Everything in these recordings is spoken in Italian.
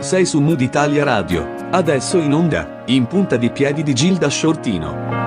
Sei su Mood Italia Radio. Adesso in onda, in punta di piedi di Gilda Shortino.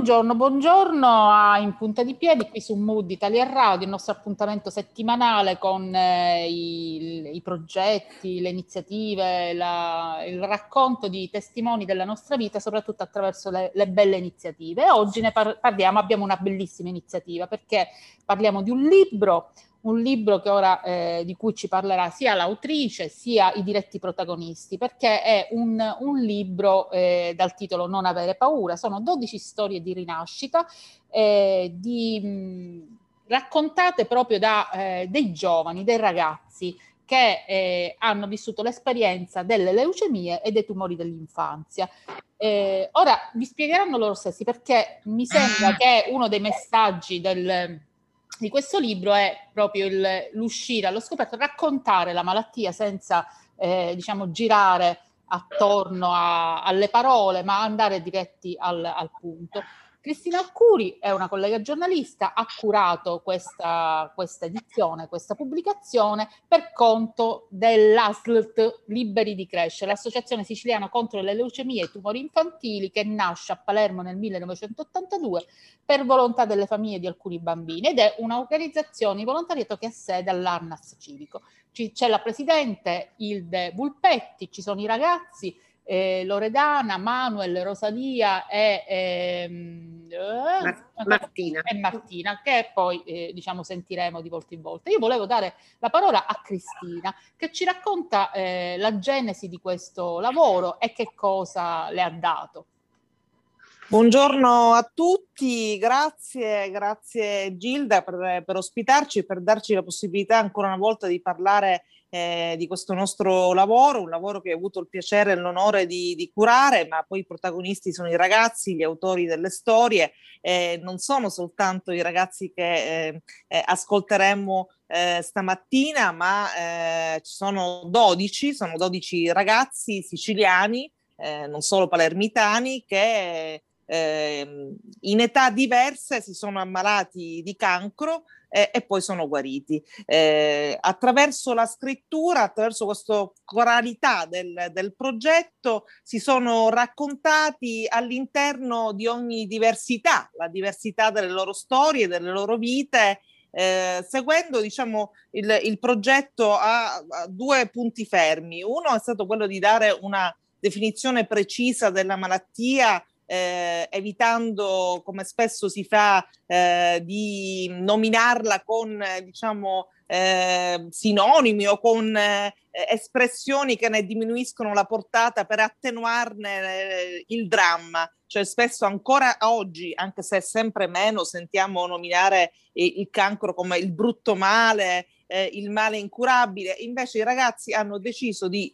Buongiorno, buongiorno a In Punta di Piedi qui su Mood Italia Radio, il nostro appuntamento settimanale con eh, i, i, progetti, le iniziative, la, il racconto di testimoni della nostra vita, soprattutto attraverso le, le belle iniziative. Oggi ne par- parliamo, abbiamo una bellissima iniziativa perché parliamo di un libro un libro ora, eh, di cui ci parlerà sia l'autrice sia i diretti protagonisti, perché è un, un libro eh, dal titolo Non avere paura, sono 12 storie di rinascita, eh, di, mh, raccontate proprio da eh, dei giovani, dei ragazzi che eh, hanno vissuto l'esperienza delle leucemie e dei tumori dell'infanzia. Eh, ora vi spiegheranno loro stessi perché mi sembra che uno dei messaggi del di questo libro è proprio il, l'uscire allo scoperto, raccontare la malattia senza eh, diciamo girare attorno a, alle parole, ma andare diretti al, al punto. Cristina Alcuri è una collega giornalista, ha curato questa, questa edizione, questa pubblicazione per conto dell'ASLT Liberi di Crescere, l'Associazione Siciliana contro le leucemie e i tumori infantili che nasce a Palermo nel 1982 per volontà delle famiglie di alcuni bambini ed è un'organizzazione di volontariato che ha sede all'Arnas Civico. c'è la presidente Ilde Vulpetti, ci sono i ragazzi, eh, Loredana, Manuel, Rosalia e, ehm, eh, Martina. e Martina, che poi eh, diciamo sentiremo di volta in volta. Io volevo dare la parola a Cristina che ci racconta eh, la genesi di questo lavoro e che cosa le ha dato. Buongiorno a tutti, grazie, grazie Gilda per, per ospitarci e per darci la possibilità ancora una volta di parlare eh, di questo nostro lavoro, un lavoro che ho avuto il piacere e l'onore di, di, curare, ma poi i protagonisti sono i ragazzi, gli autori delle storie, eh, non sono soltanto i ragazzi che eh, eh ascolteremo eh, stamattina, ma eh, ci sono 12, sono 12 ragazzi siciliani, non solo palermitani, che eh, in età diverse si sono ammalati di cancro eh, e poi sono guariti. Eh, attraverso la scrittura, attraverso questa coralità del, del progetto, si sono raccontati all'interno di ogni diversità, la diversità delle loro storie, delle loro vite. Eh, seguendo diciamo, il, il progetto a, a due punti fermi. Uno è stato quello di dare una definizione precisa della malattia eh, evitando, come spesso si fa, eh, di nominarla con, eh, diciamo, eh, sinonimi o con eh, espressioni che ne diminuiscono la portata per attenuarne eh, il dramma. Cioè spesso ancora oggi, anche se sempre meno, sentiamo nominare il cancro come il brutto male, il male incurabile. Invece i ragazzi hanno deciso di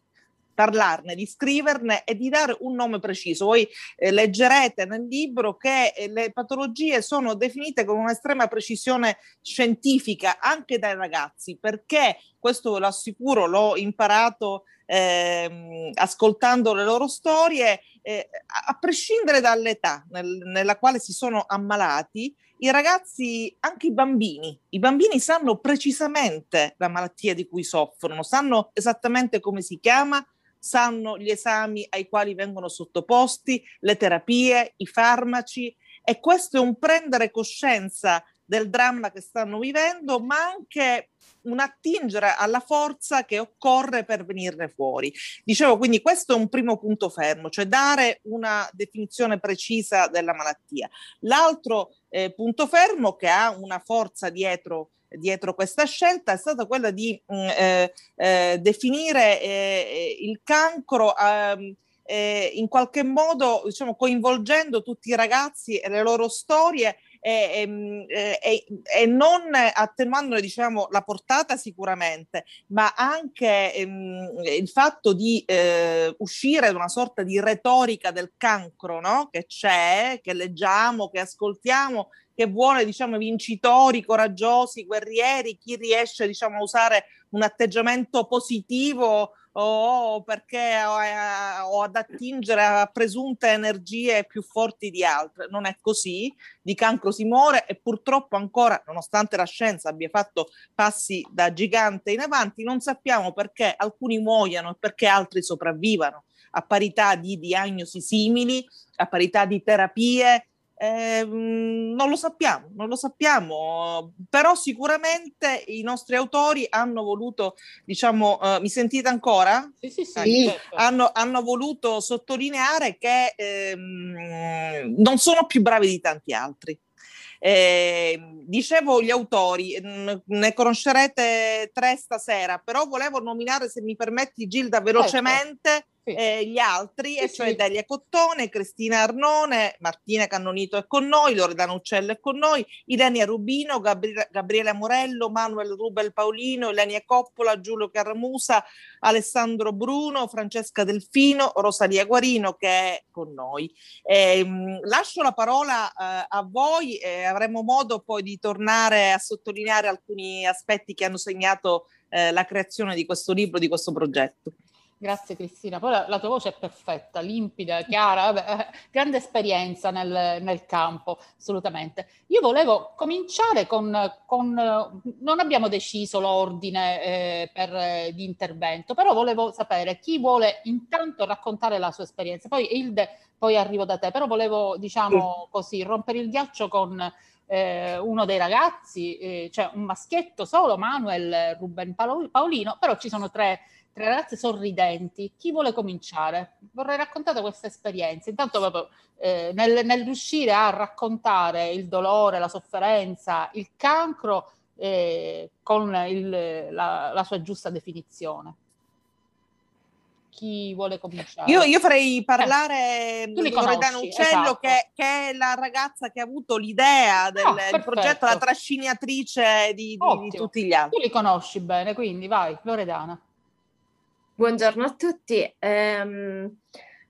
parlarne, di scriverne e di dare un nome preciso. Voi eh, leggerete nel libro che eh, le patologie sono definite con un'estrema precisione scientifica anche dai ragazzi, perché questo ve lo assicuro, l'ho imparato eh, ascoltando le loro storie, eh, a prescindere dall'età nel, nella quale si sono ammalati, i ragazzi, anche i bambini, i bambini sanno precisamente la malattia di cui soffrono, sanno esattamente come si chiama, sanno gli esami ai quali vengono sottoposti, le terapie, i farmaci e questo è un prendere coscienza del dramma che stanno vivendo, ma anche un attingere alla forza che occorre per venirne fuori. Dicevo, quindi questo è un primo punto fermo, cioè dare una definizione precisa della malattia. L'altro eh, punto fermo che ha una forza dietro dietro questa scelta è stata quella di mm, eh, eh, definire eh, eh, il cancro ehm, eh, in qualche modo diciamo, coinvolgendo tutti i ragazzi e le loro storie e, e, e, e non attenuandone diciamo, la portata sicuramente, ma anche ehm, il fatto di eh, uscire da una sorta di retorica del cancro no? che c'è, che leggiamo, che ascoltiamo, che vuole diciamo, vincitori, coraggiosi, guerrieri, chi riesce diciamo, a usare un atteggiamento positivo o perché ho ad attingere a presunte energie più forti di altre. Non è così, di cancro si muore e purtroppo ancora, nonostante la scienza abbia fatto passi da gigante in avanti, non sappiamo perché alcuni muoiano e perché altri sopravvivano a parità di diagnosi simili, a parità di terapie eh, non lo sappiamo, non lo sappiamo, però sicuramente i nostri autori hanno voluto, diciamo, uh, mi sentite ancora? Sì, sì, sì. Certo. Hanno, hanno, voluto sottolineare che ehm, non sono più bravi di tanti altri. Eh, dicevo gli autori, ne conoscerete tre stasera, però volevo nominare, se mi permetti Gilda, certo. velocemente. Certo eh, gli altri, sì, e cioè sì. Delia Cottone, Cristina Arnone, Martina Cannonito è con noi, Loredana Uccello è con noi, Ilenia Rubino, Gabri- Gabriele Morello, Manuel Rubel Paolino, Ilenia Coppola, Giulio Caramusa, Alessandro Bruno, Francesca Delfino, Rosalia Guarino che è con noi. Eh, lascio la parola eh, a voi e avremo modo poi di tornare a sottolineare alcuni aspetti che hanno segnato eh, la creazione di questo libro, di questo progetto. Grazie Cristina, poi la, la, tua voce è perfetta, limpida, chiara, vabbè, grande esperienza nel, nel, campo, assolutamente. Io volevo cominciare con, con non abbiamo deciso l'ordine eh, per, eh, di intervento, però volevo sapere chi vuole intanto raccontare la sua esperienza, poi Ilde, poi arrivo da te, però volevo diciamo così rompere il ghiaccio con eh, uno dei ragazzi, eh, cioè un maschietto solo, Manuel Ruben Paolino, però ci sono tre tre ragazze sorridenti. Chi vuole cominciare? Vorrei raccontare questa esperienza. Intanto proprio eh, nel, nel, riuscire a raccontare il dolore, la sofferenza, il cancro eh, con il, la, la, sua giusta definizione. Chi vuole cominciare? Io, io farei parlare eh, di Loredana Uccello, esatto. che, che, è la ragazza che ha avuto l'idea del, ah, del progetto, la trascinatrice di, di, di tutti gli altri. Tu li conosci bene, quindi vai, Loredana. Buongiorno a tutti. Eh,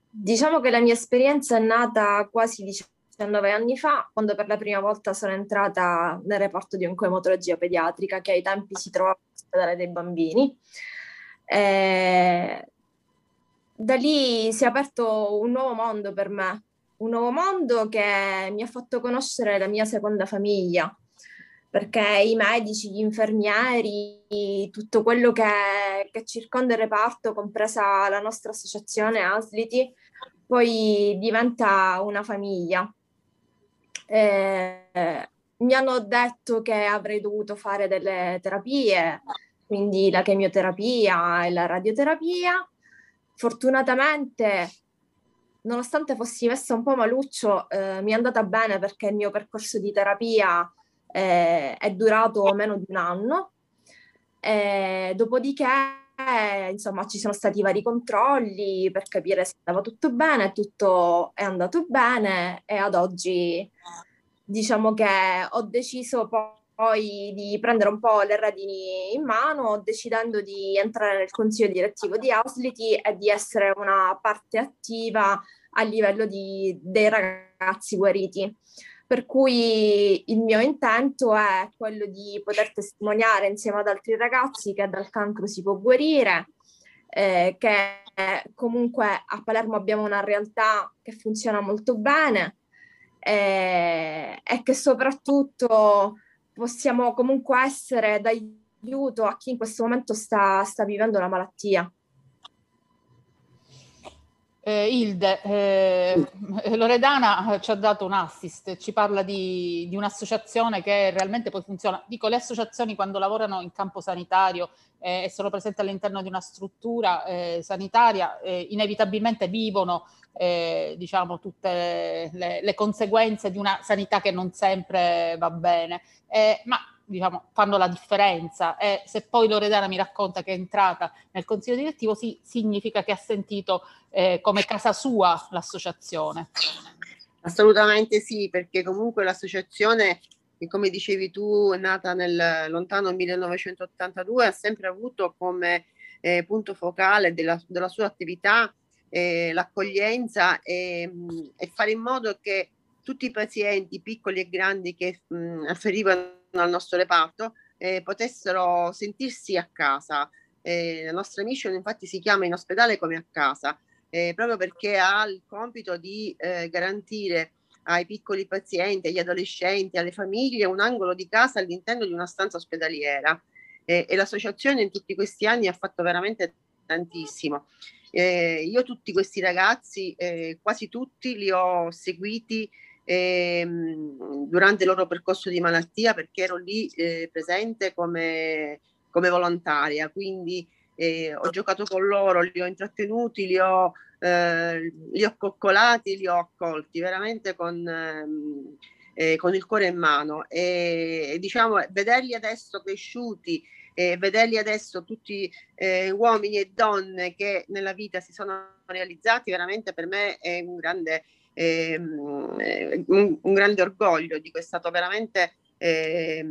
diciamo che la mia esperienza è nata quasi 19 anni fa, quando per la prima volta sono entrata nel reparto di oncoematologia pediatrica, che ai tempi si trovava all'ospedale dei bambini. Eh, da lì si è aperto un nuovo mondo per me, un nuovo mondo che mi ha fatto conoscere la mia seconda famiglia, perché i medici, gli infermieri, tutto quello che, che circonda il reparto, compresa la nostra associazione Asliti, poi diventa una famiglia. Eh, mi hanno detto che avrei dovuto fare delle terapie, quindi la chemioterapia e la radioterapia. Fortunatamente, nonostante fossi messa un po' maluccio, eh, mi è andata bene perché il mio percorso di terapia eh, è durato meno di un anno. Eh, dopodiché, insomma, ci sono stati vari controlli per capire se andava tutto bene, tutto è andato bene e ad oggi diciamo che ho deciso poi di prendere un po' le redini in mano, decidendo di entrare nel consiglio direttivo di Ausliti e di essere una parte attiva a livello di, dei ragazzi guariti. Per cui il mio intento è quello di poter testimoniare insieme ad altri ragazzi che dal cancro si può guarire, eh, che comunque a Palermo abbiamo una realtà che funziona molto bene eh, e che soprattutto possiamo comunque essere d'aiuto a chi in questo momento sta, sta vivendo la malattia. Eh, Ilde, eh, Loredana ci ha dato un assist, ci parla di, di, un'associazione che realmente poi funziona. Dico, le associazioni quando lavorano in campo sanitario eh, e sono presenti all'interno di una struttura eh, sanitaria, eh, inevitabilmente vivono eh, diciamo, tutte le, le, conseguenze di una sanità che non sempre va bene. ma diciamo, fanno la differenza e se poi Loredana mi racconta che è entrata nel consiglio direttivo sì, significa che ha sentito eh, come casa sua l'associazione. Assolutamente sì, perché comunque l'associazione che come dicevi tu è nata nel lontano 1982 ha sempre avuto come eh, punto focale della, della sua attività eh, l'accoglienza e, e, fare in modo che tutti i pazienti piccoli e grandi che mh, afferivano al nostro reparto eh, potessero sentirsi a casa. eh, la nostra mission infatti si chiama in ospedale come a casa, eh, proprio perché ha il compito di eh, garantire ai piccoli pazienti, agli adolescenti, alle famiglie un angolo di casa all'interno di una stanza ospedaliera. e l'associazione in tutti questi anni ha fatto veramente tantissimo. Eh, io tutti questi ragazzi, eh, quasi tutti, li ho seguiti eh, durante il loro percorso di malattia perché ero lì eh, presente come, come, volontaria, quindi eh, ho giocato con loro, li ho intrattenuti, li ho, eh, li ho coccolati, li ho accolti veramente con, ehm, eh, con il cuore in mano. E, e diciamo vederli adesso cresciuti e vederli adesso tutti eh, uomini e donne che nella vita si sono realizzati veramente per me è un grande Ehm, eh, un, un, grande orgoglio, dico è stato veramente eh,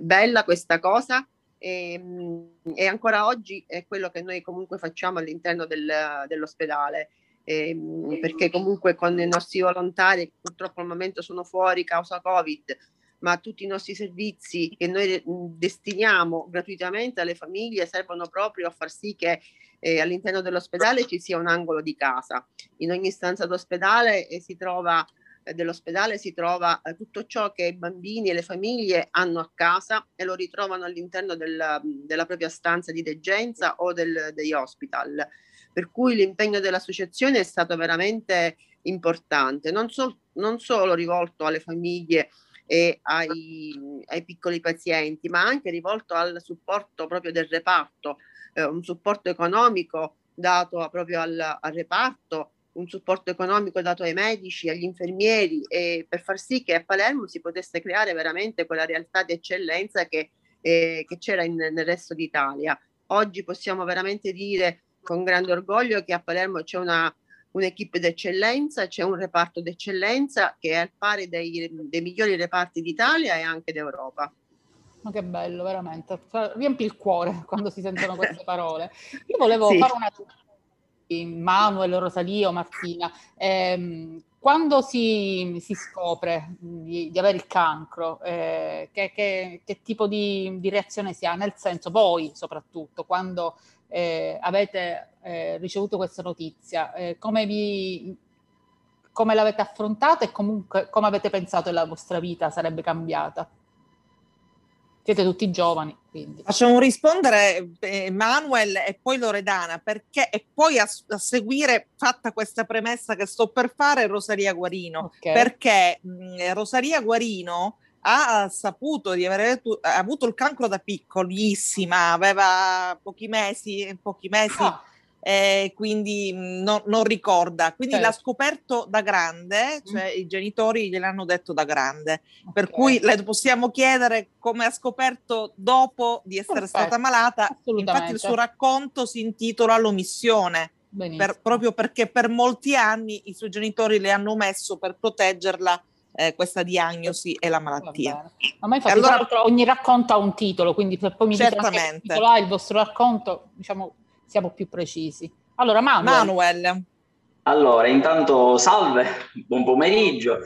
bella questa cosa e, ehm, e, ancora oggi è quello che noi comunque facciamo all'interno del, dell'ospedale. Eh, perché comunque con i nostri volontari purtroppo al momento sono fuori causa Covid, ma tutti i nostri servizi che noi destiniamo gratuitamente alle famiglie servono proprio a far sì che eh, all'interno dell'ospedale ci sia un angolo di casa. In ogni stanza d'ospedale eh, si trova eh, dell'ospedale si trova eh, tutto ciò che i bambini e le famiglie hanno a casa e lo ritrovano all'interno del, della propria stanza di degenza o del, degli hospital. Per cui l'impegno dell'associazione è stato veramente importante, non, so, non solo rivolto alle famiglie e ai, ai, piccoli pazienti, ma anche rivolto al supporto proprio del reparto, eh, un supporto economico dato proprio al, al, reparto, un supporto economico dato ai medici, agli infermieri e per far sì che a Palermo si potesse creare veramente quella realtà di eccellenza che, eh, che c'era in, nel resto d'Italia. Oggi possiamo veramente dire con grande orgoglio che a Palermo c'è una un'equipe d'eccellenza, c'è un reparto d'eccellenza che è al pari dei, dei migliori reparti d'Italia e anche d'Europa. Ma che bello, veramente. Riempi il cuore quando si sentono queste parole. Io volevo sì. fare una Manuel, Rosalia o Martina. Ehm, quando si, si scopre di, di, avere il cancro, eh, che, che, che, tipo di, di, reazione si ha? Nel senso, voi soprattutto, quando eh, avete eh, ricevuto questa notizia, eh, come, vi, come l'avete affrontata e comunque come avete pensato che la vostra vita sarebbe cambiata? Siete tutti giovani, quindi. Facciamo rispondere eh, Manuel e poi Loredana, perché e poi a, a, seguire, fatta questa premessa che sto per fare, Rosaria Guarino, okay. perché mh, Rosaria Guarino ha saputo di aver avuto il cancro da piccolissima, aveva pochi mesi, pochi mesi ah. Eh, quindi no, non ricorda. Quindi certo. l'ha scoperto da grande, cioè mm. i genitori gliel'hanno detto da grande. Okay. Per cui le possiamo chiedere come ha scoperto dopo di essere Perfetto. stata malata. Infatti il suo racconto si intitola L'omissione. Per, proprio perché per molti anni i suoi genitori le hanno messo per proteggerla eh, questa diagnosi e la malattia. A me infatti allora, ogni racconto ha un titolo, quindi se poi mi dite il vostro racconto, diciamo, siamo più precisi. Allora, Manuel. Manuel. Allora, intanto salve, buon pomeriggio.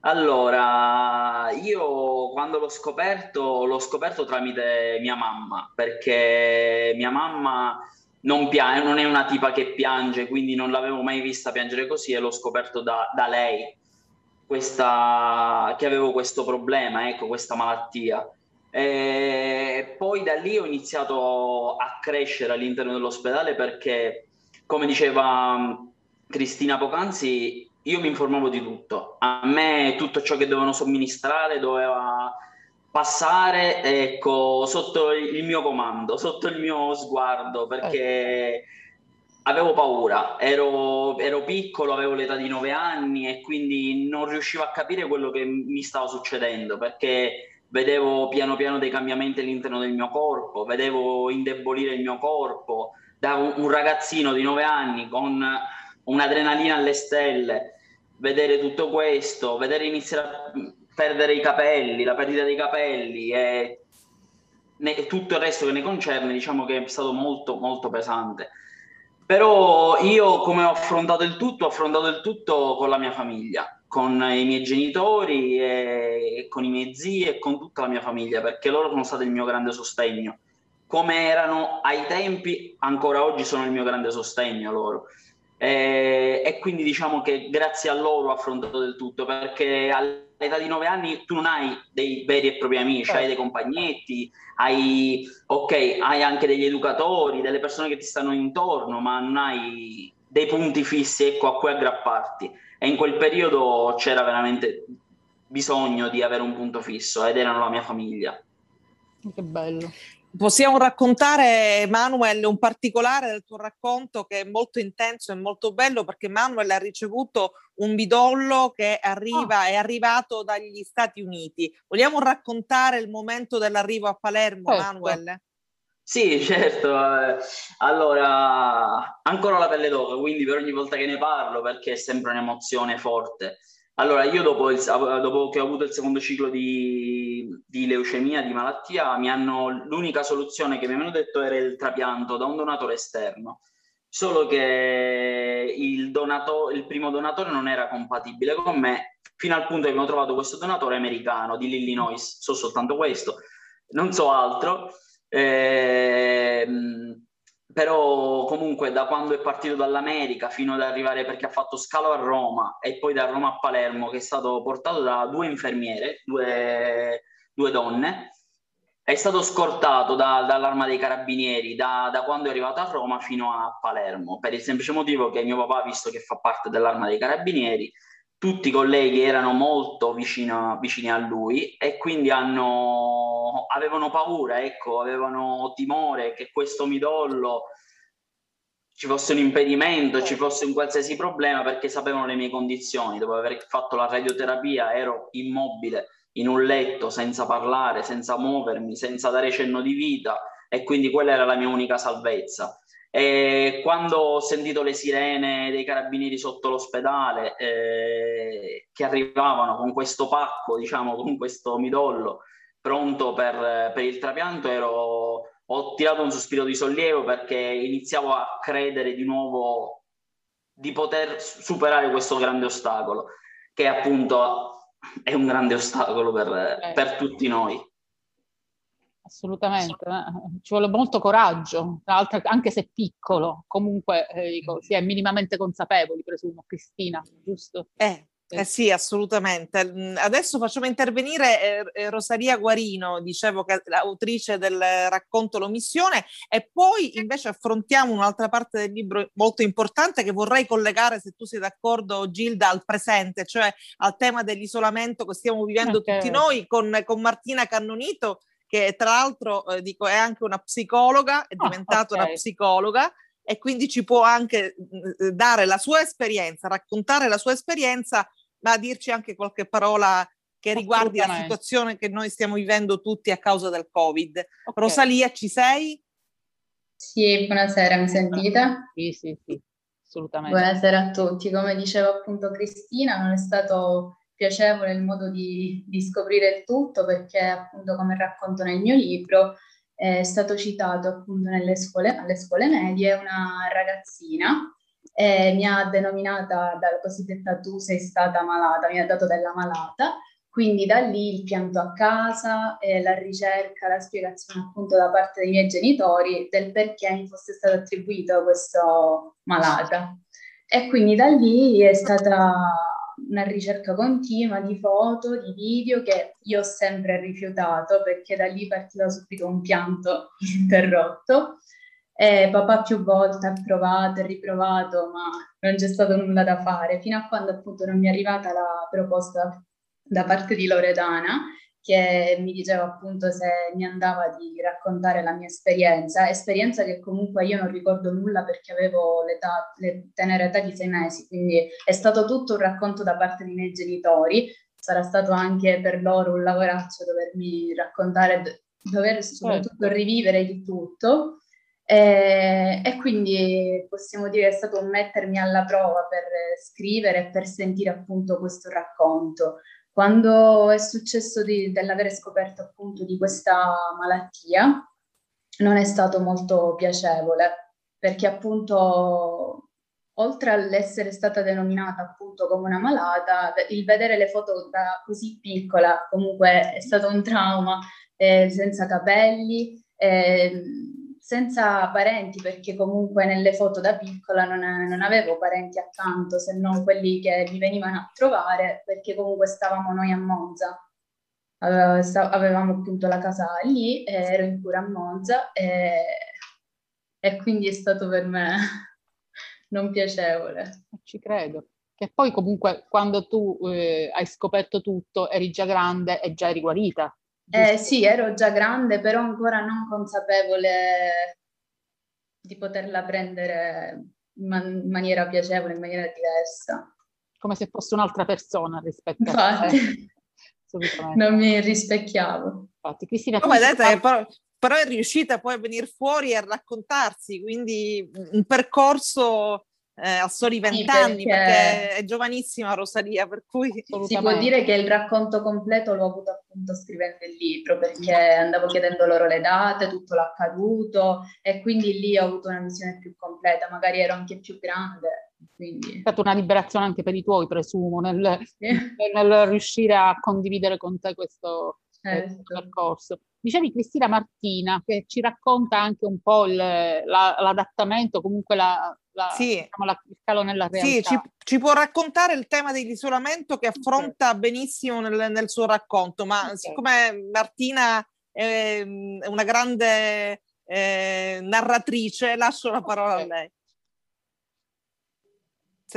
Allora, io quando l'ho scoperto, l'ho scoperto tramite mia mamma, perché mia mamma non, piange, non è una tipa che piange, quindi non l'avevo mai vista piangere così e l'ho scoperto da, da lei questa, che avevo questo problema, ecco, questa malattia. E poi da lì ho iniziato a crescere all'interno dell'ospedale perché, come diceva mm, Cristina Pocanzi, io mi informavo di tutto. A me tutto ciò che dovevano somministrare doveva passare ecco, sotto il mio comando, sotto il mio sguardo, perché avevo paura, ero, ero, piccolo, avevo l'età di nove anni e quindi non riuscivo a capire quello che mi stava succedendo perché vedevo piano piano dei cambiamenti all'interno del mio corpo, vedevo indebolire il mio corpo. Da un, ragazzino di nove anni con un'adrenalina alle stelle, vedere tutto questo, vedere iniziare a perdere i capelli, la perdita dei capelli e tutto il resto che ne concerne, diciamo che è stato molto molto pesante. Però io come ho affrontato il tutto, ho affrontato il tutto con la mia famiglia, con i miei genitori, e con i miei zii e con tutta la mia famiglia, perché loro sono stati il mio grande sostegno. come erano ai tempi, ancora oggi sono il mio grande sostegno loro. E, e quindi diciamo che grazie a loro ho affrontato del tutto, perché all'età di nove anni tu non hai dei veri e propri amici, hai dei compagnetti, hai, ok, hai anche degli educatori, delle persone che ti stanno intorno, ma non hai dei punti fissi ecco, a cui aggrapparti. E in quel periodo c'era veramente bisogno di avere un punto fisso ed erano la mia famiglia. Che bello. Possiamo raccontare, Manuel, un particolare del tuo racconto che è molto intenso e molto bello perché Manuel ha ricevuto un bidollo che arriva, oh. è arrivato dagli Stati Uniti. Vogliamo raccontare il momento dell'arrivo a Palermo, certo. Manuel? Sì, certo. Allora, ancora la pelle d'oca, quindi per ogni volta che ne parlo, perché è sempre un'emozione forte. Allora, io dopo, il, dopo, che ho avuto il secondo ciclo di, di, leucemia, di malattia, mi hanno, l'unica soluzione che mi hanno detto era il trapianto da un donatore esterno. Solo che il, donato, il primo donatore non era compatibile con me, fino al punto che abbiamo trovato questo donatore americano di Illinois. So soltanto questo, non so altro. Ehm, però comunque da quando è partito dall'America fino ad arrivare perché ha fatto scalo a Roma e poi da Roma a Palermo che è stato portato da due infermiere, due, due donne, è stato scortato da, dall'arma dei carabinieri da, da, quando è arrivato a Roma fino a Palermo per il semplice motivo che mio papà, visto che fa parte dell'arma dei carabinieri, tutti i colleghi erano molto vicino, vicini a lui e quindi hanno, avevano paura, ecco, avevano timore che questo midollo ci fosse un impedimento, ci fosse un qualsiasi problema perché sapevano le mie condizioni. Dopo aver fatto la radioterapia ero immobile in un letto senza parlare, senza muovermi, senza dare cenno di vita e quindi quella era la mia unica salvezza. E quando ho sentito le sirene dei carabinieri sotto l'ospedale eh, che arrivavano con questo pacco, diciamo, con questo midollo pronto per, per il trapianto, ero, ho tirato un sospiro di sollievo perché iniziavo a credere di nuovo di poter superare questo grande ostacolo, che appunto è un grande ostacolo per, eh. per tutti noi assolutamente. Eh. Ci vuole molto coraggio, tra l'altro anche se piccolo, comunque eh, dico, si è minimamente consapevoli, presumo, Cristina, giusto? Eh. Eh sì, assolutamente. Adesso facciamo intervenire eh, eh, Rosaria Guarino, dicevo che è l'autrice del racconto L'omissione, e poi invece affrontiamo un'altra parte del libro molto importante che vorrei collegare, se tu sei d'accordo, Gilda, al presente, cioè al tema dell'isolamento che stiamo vivendo okay. tutti noi con, con Martina Cannonito, che tra l'altro eh, dico è anche una psicologa, è ah, diventata okay. una psicologa e quindi ci può anche mh, dare la sua esperienza, raccontare la sua esperienza, ma dirci anche qualche parola che riguardi la situazione che noi stiamo vivendo tutti a causa del Covid. Okay. Rosalia, ci sei? Sì, buonasera, mi sentite? Sì, sì, sì, assolutamente. Buonasera a tutti. Come diceva appunto Cristina, non è stato piacevole il modo di, di scoprire il tutto perché appunto come racconto nel mio libro è stato citato appunto nelle scuole, alle scuole medie una ragazzina e mi ha denominata dalla cosiddetta tu sei stata malata, mi ha dato della malata, quindi da lì il pianto a casa, e la ricerca, la spiegazione appunto da parte dei miei genitori del perché mi fosse stato attribuito questo malata. E quindi da lì è stata una ricerca continua di foto, di video che io ho sempre rifiutato perché da lì partiva subito un pianto interrotto. E papà più volte ha provato e riprovato, ma non c'è stato nulla da fare, fino a quando appunto non mi è arrivata la proposta da parte di Loredana che mi diceva appunto se mi andava di raccontare la mia esperienza, esperienza che comunque io non ricordo nulla perché avevo l'età, le tenera età di sei mesi, quindi è stato tutto un racconto da parte dei miei genitori, sarà stato anche per loro un lavoraccio dovermi raccontare, dover soprattutto certo. rivivere il tutto. E, e, quindi possiamo dire è stato un mettermi alla prova per scrivere e per sentire appunto questo racconto. Quando è successo di, dell'avere scoperto appunto di questa malattia, non è stato molto piacevole, perché appunto oltre all'essere stata denominata appunto come una malata, il vedere le foto da così piccola comunque è stato un trauma, eh, senza capelli, eh, senza parenti, perché comunque nelle foto da piccola non, non, avevo parenti accanto, se non quelli che mi venivano a trovare, perché comunque stavamo noi a Monza. avevamo appunto la casa lì, ero in cura a Monza e, e quindi è stato per me non piacevole. Ci credo. Che poi comunque quando tu eh, hai scoperto tutto eri già grande e già eri guarita. Eh, sì, ero già grande, però ancora non consapevole di poterla prendere in, man- in maniera piacevole, in maniera diversa. Come se fosse un'altra persona rispetto Infatti, a te. non mi rispecchiavo. Infatti, Cristina, come vedete, però, però è riuscita poi a venire fuori e a raccontarsi, quindi un percorso eh, a soli vent'anni, sì, perché... perché... è giovanissima Rosalia, per cui... Si può dire che il racconto completo l'ho avuto appunto scrivendo il libro, perché andavo chiedendo loro le date, tutto l'accaduto, e quindi lì ho avuto una visione più completa, magari ero anche più grande. Quindi... È stata una liberazione anche per i tuoi, presumo, nel, sì. nel riuscire a condividere con te questo, certo. percorso. Dicevi Cristina Martina che ci racconta anche un po' il, la, l'adattamento, comunque la, la, sì. diciamo, la, il calo nella realtà. Sì, ci, ci, può raccontare il tema dell'isolamento che affronta okay. benissimo nel, nel, suo racconto, ma okay. siccome Martina è una grande eh, narratrice, lascio la parola okay. a lei.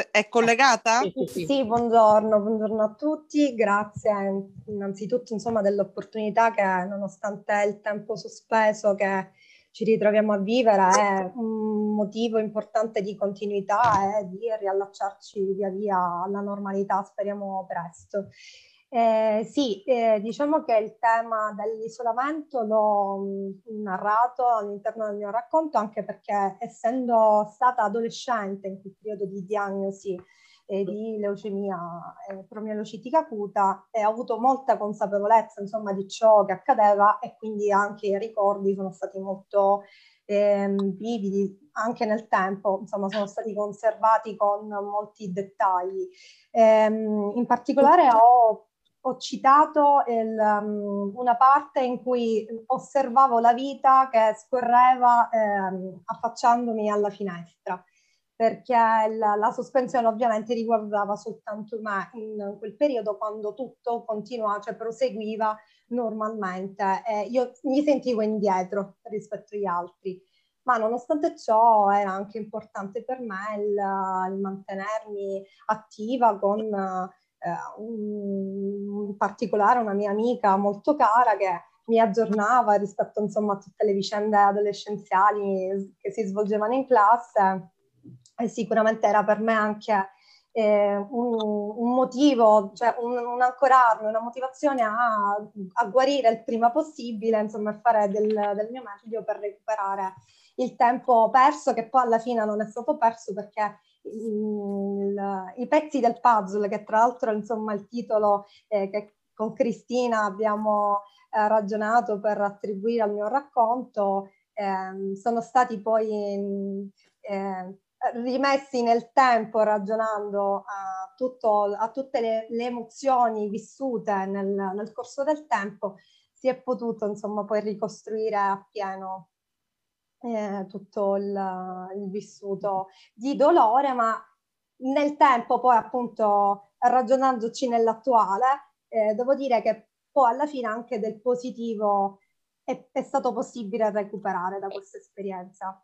È collegata? Sì, sì, buongiorno, buongiorno, a tutti, grazie innanzitutto insomma, dell'opportunità che nonostante il tempo sospeso che ci ritroviamo a vivere è un motivo importante di continuità e di riallacciarci via via alla normalità, speriamo presto. Eh, sì, eh, diciamo che il tema dell'isolamento l'ho mh, narrato all'interno del mio racconto anche perché essendo stata adolescente in quel periodo di diagnosi eh, di leucemia eh, promielocitica acuta e ho avuto molta consapevolezza insomma di ciò che accadeva e quindi anche i ricordi sono stati molto ehm, vividi anche nel tempo, insomma sono stati conservati con molti dettagli. Ehm, in particolare ho ho citato il, um, una parte in cui osservavo la vita che scorreva eh, affacciandomi alla finestra, perché la, la, sospensione ovviamente riguardava soltanto me in quel periodo quando tutto continuava, cioè proseguiva normalmente e io mi sentivo indietro rispetto agli altri. Ma nonostante ciò era anche importante per me il, il mantenermi attiva con eh, un, in particolare una mia amica molto cara che mi aggiornava rispetto insomma a tutte le vicende adolescenziali che si svolgevano in classe e sicuramente era per me anche eh, un, un, motivo, cioè un, un, ancorarmi, una motivazione a, a, guarire il prima possibile, insomma, a fare del, del mio meglio per recuperare il tempo perso, che poi alla fine non è stato perso perché il, i pezzi del puzzle, che tra l'altro insomma il titolo eh, che con Cristina abbiamo eh, ragionato per attribuire al mio racconto, eh, sono stati poi eh, rimessi nel tempo ragionando a, tutto, a tutte le, le, emozioni vissute nel, nel corso del tempo, si è potuto insomma poi ricostruire appieno eh, tutto il, il, vissuto di dolore, ma nel tempo poi appunto ragionandoci nell'attuale, eh, devo dire che poi alla fine anche del positivo è, è stato possibile recuperare da questa esperienza.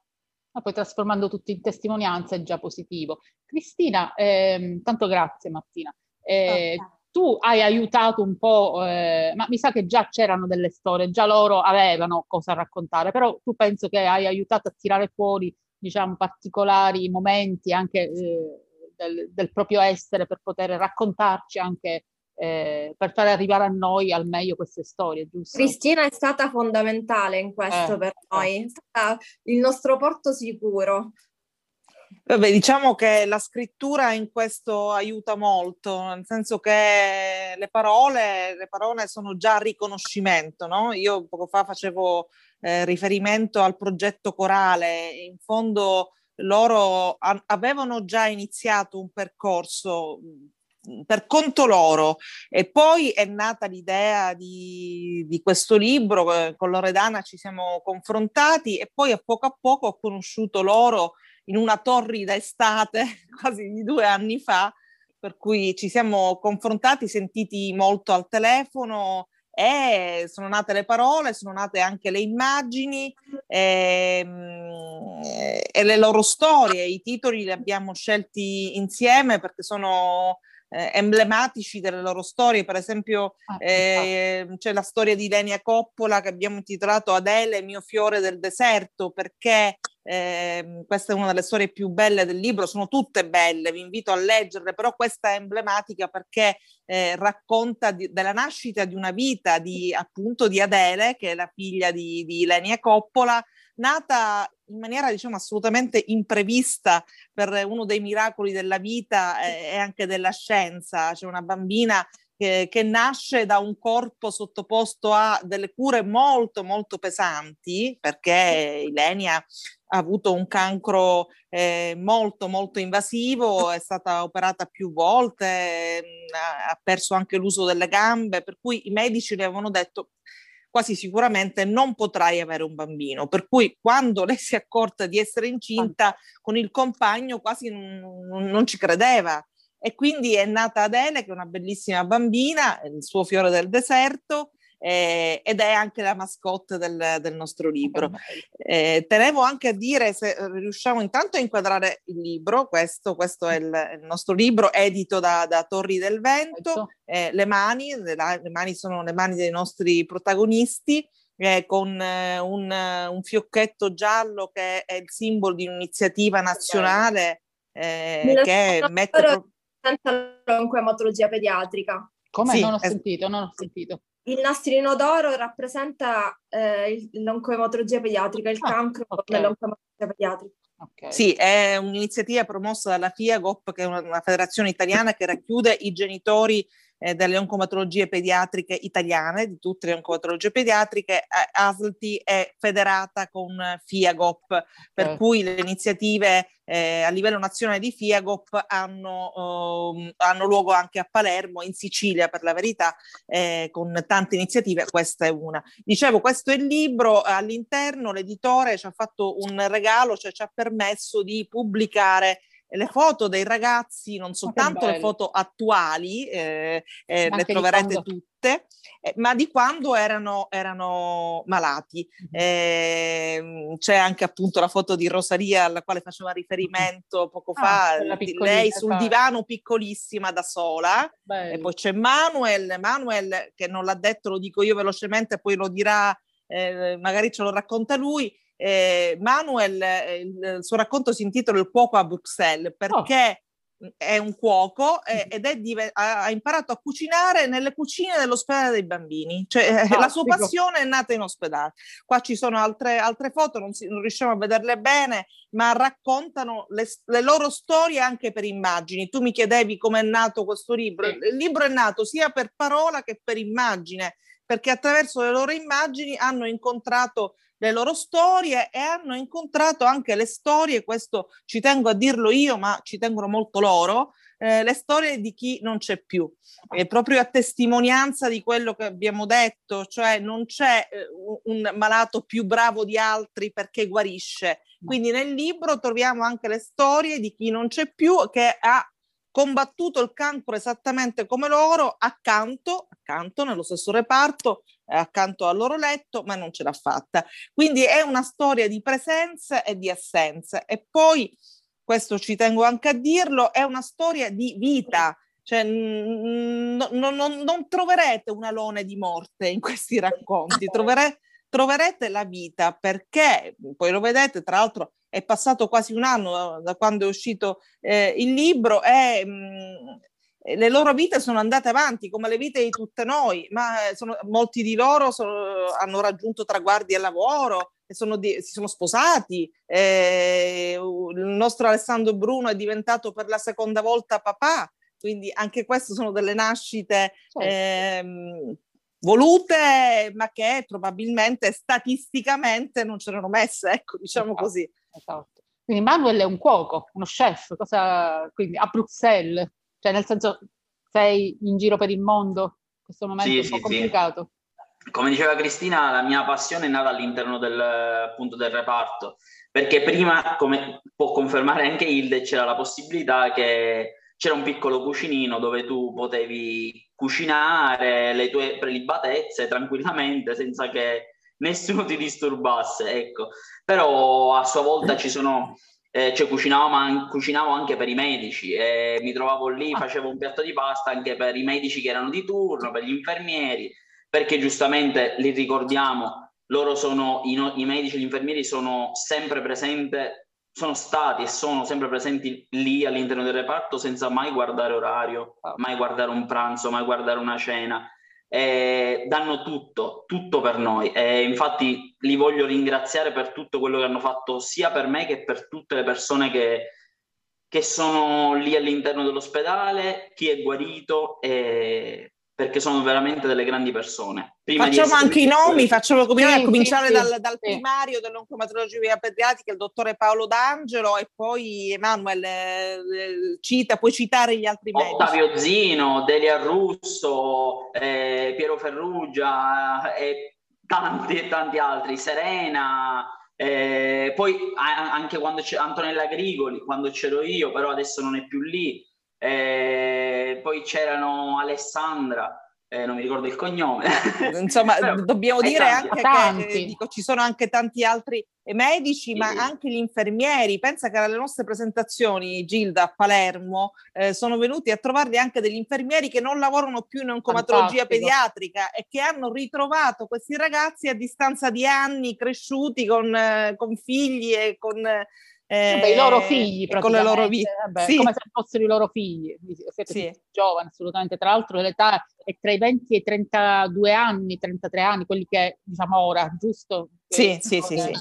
Ma poi trasformando tutto in testimonianza è già positivo. Cristina, ehm, tanto grazie Martina. Eh, okay tu hai aiutato un po', eh, ma mi sa che già c'erano delle storie, già loro avevano cosa raccontare, però tu penso che hai aiutato a tirare fuori, diciamo, particolari momenti anche eh, del, del, proprio essere per poter raccontarci anche, eh, per fare arrivare a noi al meglio queste storie, giusto? Cristina è stata fondamentale in questo eh, per noi, è stata il nostro porto sicuro. Vabbè, diciamo che la scrittura in questo aiuta molto, nel senso che le parole, le parole sono già riconoscimento, no? Io poco fa facevo eh, riferimento al progetto corale, in fondo loro a- avevano già iniziato un percorso per conto loro. E poi è nata l'idea di, di questo libro, eh, con Loredana ci siamo confrontati e poi a poco a poco ho conosciuto loro in una torrida estate, quasi di due anni fa, per cui ci siamo confrontati, sentiti molto al telefono e sono nate le parole, sono nate anche le immagini e, ehm, e le loro storie. I titoli li abbiamo scelti insieme perché sono eh, emblematici delle loro storie. Per esempio, ah, eh, c'è la storia di Lenia Coppola che abbiamo intitolato Adele, mio fiore del deserto, perché eh, questa è una delle storie più belle del libro, sono tutte belle, vi invito a leggerle, però questa è emblematica perché eh, racconta di, della nascita di una vita di appunto di Adele, che è la figlia di, di Lenia Coppola, nata in maniera diciamo assolutamente imprevista per uno dei miracoli della vita e anche della scienza. C'è una bambina che, che, nasce da un corpo sottoposto a delle cure molto molto pesanti perché Ilenia ha avuto un cancro eh, molto molto invasivo, è stata operata più volte, ha perso anche l'uso delle gambe, per cui i medici le avevano detto quasi sicuramente non potrai avere un bambino. Per cui quando lei si è accorta di essere incinta con il compagno quasi non, non ci credeva. E quindi è nata Adele, che è una bellissima bambina, il suo fiore del deserto, eh, ed è anche la mascotte del, del nostro libro. Eh, tenevo anche a dire se riusciamo intanto a inquadrare il libro, questo, questo è il, il, nostro libro edito da, da Torri del Vento, eh, le mani, le, le, mani sono le mani dei nostri protagonisti. Eh, con eh, un, un, fiocchetto giallo che è il simbolo di un'iniziativa nazionale eh, che mette pro... l'oncoematologia pediatrica. Come? Sì, non ho sentito, non ho sentito. Il nastrino d'oro rappresenta eh, l'oncoematologia pediatrica, il ah, cancro okay. nell'oncoematologia pediatrica. Okay. Sì, è un'iniziativa promossa dalla FIAGOP, che è una, una federazione italiana che racchiude i genitori eh, delle oncomatologie pediatriche italiane, di tutte le oncomatologie pediatriche, eh, ASLT è federata con FIAGOP, per okay. cui le iniziative eh, a livello nazionale di FIAGOP hanno, eh, hanno, luogo anche a Palermo, in Sicilia per la verità, eh, con tante iniziative, questa è una. Dicevo, questo è il libro, all'interno l'editore ci ha fatto un regalo, cioè ci ha permesso di pubblicare le foto dei ragazzi, non soltanto le foto attuali, eh, eh, le troverete tutte, eh, ma di quando erano, erano malati. Eh, c'è anche appunto la foto di Rosaria alla quale faceva riferimento poco ah, fa, lei sul divano piccolissima da sola, Bello. e poi c'è Manuel, Manuel che non l'ha detto, lo dico io velocemente, poi lo dirà, eh, magari ce lo racconta lui, eh, Manuel, eh, il suo racconto si intitola Il cuoco a Bruxelles perché oh. è un cuoco eh, ed è div- ha, ha, imparato a cucinare nelle cucine dell'ospedale dei bambini. Cioè, oh, la sua dico. passione è nata in ospedale. Qua ci sono altre, altre foto, non, si, non, riusciamo a vederle bene, ma raccontano le, le, loro storie anche per immagini. Tu mi chiedevi come è nato questo libro. Sì. Il libro è nato sia per parola che per immagine, perché attraverso le loro immagini hanno incontrato le loro storie e hanno incontrato anche le storie, questo ci tengo a dirlo io, ma ci tengono molto loro, eh, le storie di chi non c'è più, e proprio a testimonianza di quello che abbiamo detto, cioè non c'è eh, un malato più bravo di altri perché guarisce. Quindi nel libro troviamo anche le storie di chi non c'è più, che ha combattuto il cancro esattamente come loro, accanto, accanto nello stesso reparto, accanto al loro letto, ma non ce l'ha fatta. Quindi è una storia di presenze e di assenze. E poi, questo ci tengo anche a dirlo, è una storia di vita. Cioè, n- n- n- non troverete un alone di morte in questi racconti, Trovere- troverete la vita perché, poi lo vedete, tra l'altro è passato quasi un anno da quando è uscito eh, il libro e mh, le loro vite sono andate avanti come le vite di tutte noi, ma eh, sono, molti di loro sono, hanno raggiunto traguardi al lavoro, sono di, si sono sposati. Eh, il nostro Alessandro Bruno è diventato per la seconda volta papà, quindi anche queste sono delle nascite certo. eh, volute, ma che probabilmente statisticamente non c'erano messe, ecco, diciamo esatto, così. Esatto. Quindi Manuel è un cuoco, uno chef, cosa, quindi a Bruxelles. Cioè, nel senso, sei in giro per il mondo, questo momento Sì, è un sì, po' sì. complicato. Come diceva Cristina, la mia passione è nata all'interno del, appunto, del reparto, perché prima, come può confermare anche Hilde, c'era la possibilità che c'era un piccolo cucinino dove tu potevi cucinare le tue prelibatezze tranquillamente senza che nessuno ti disturbasse, ecco. Però a sua volta ci sono, eh, cioè cucinavo, ma- cucinavo anche per i medici e mi trovavo lì, facevo un piatto di pasta anche per i medici che erano di turno, per gli infermieri, perché giustamente li ricordiamo, loro sono, i, no- i medici e gli infermieri sono sempre presenti, sono stati e sono sempre presenti lì all'interno del reparto senza mai guardare orario, mai guardare un pranzo, mai guardare una cena. Eh, danno tutto, tutto per noi. E infatti li voglio ringraziare per tutto quello che hanno fatto sia per me che per tutte le persone che, che sono lì all'interno dell'ospedale, chi è guarito, eh, perché sono veramente delle grandi persone. Prima Facciamo anche i nomi, facciamo cominciare, Sì, a cominciare sì, dal, dal sì. primario dell'oncomatologia pediatrica, il dottore Paolo D'Angelo, e poi Emanuele eh, cita, puoi citare gli altri medici. Ottavio Zino, Delia Russo, eh, Piero Ferrugia e tanti e tanti altri, Serena, eh, poi anche quando c'è Antonella Grigoli, quando c'ero io, però adesso non è più lì, eh, poi c'erano Alessandra, eh, non mi ricordo il cognome. Insomma, Però- dobbiamo dire tanti. anche Tanti. che eh, dico, ci sono anche tanti altri medici, ma Sì. anche gli infermieri. Pensa che alle nostre presentazioni, Gilda, a Palermo, eh, sono venuti a trovarli anche degli infermieri che non lavorano più in oncomatologia Fantastico. pediatrica e che hanno ritrovato questi ragazzi a distanza di anni, cresciuti con, eh, con figli e con... eh, Vabbè, i loro figli, e con le loro vite. vabbè, Sì. come se fossero i loro figli. Sì. giovani, assolutamente. Tra l'altro, l'età è tra i 20 e i 32 anni, 33 anni, quelli che diciamo ora, giusto? Sì, Eh, sì, sì, sì.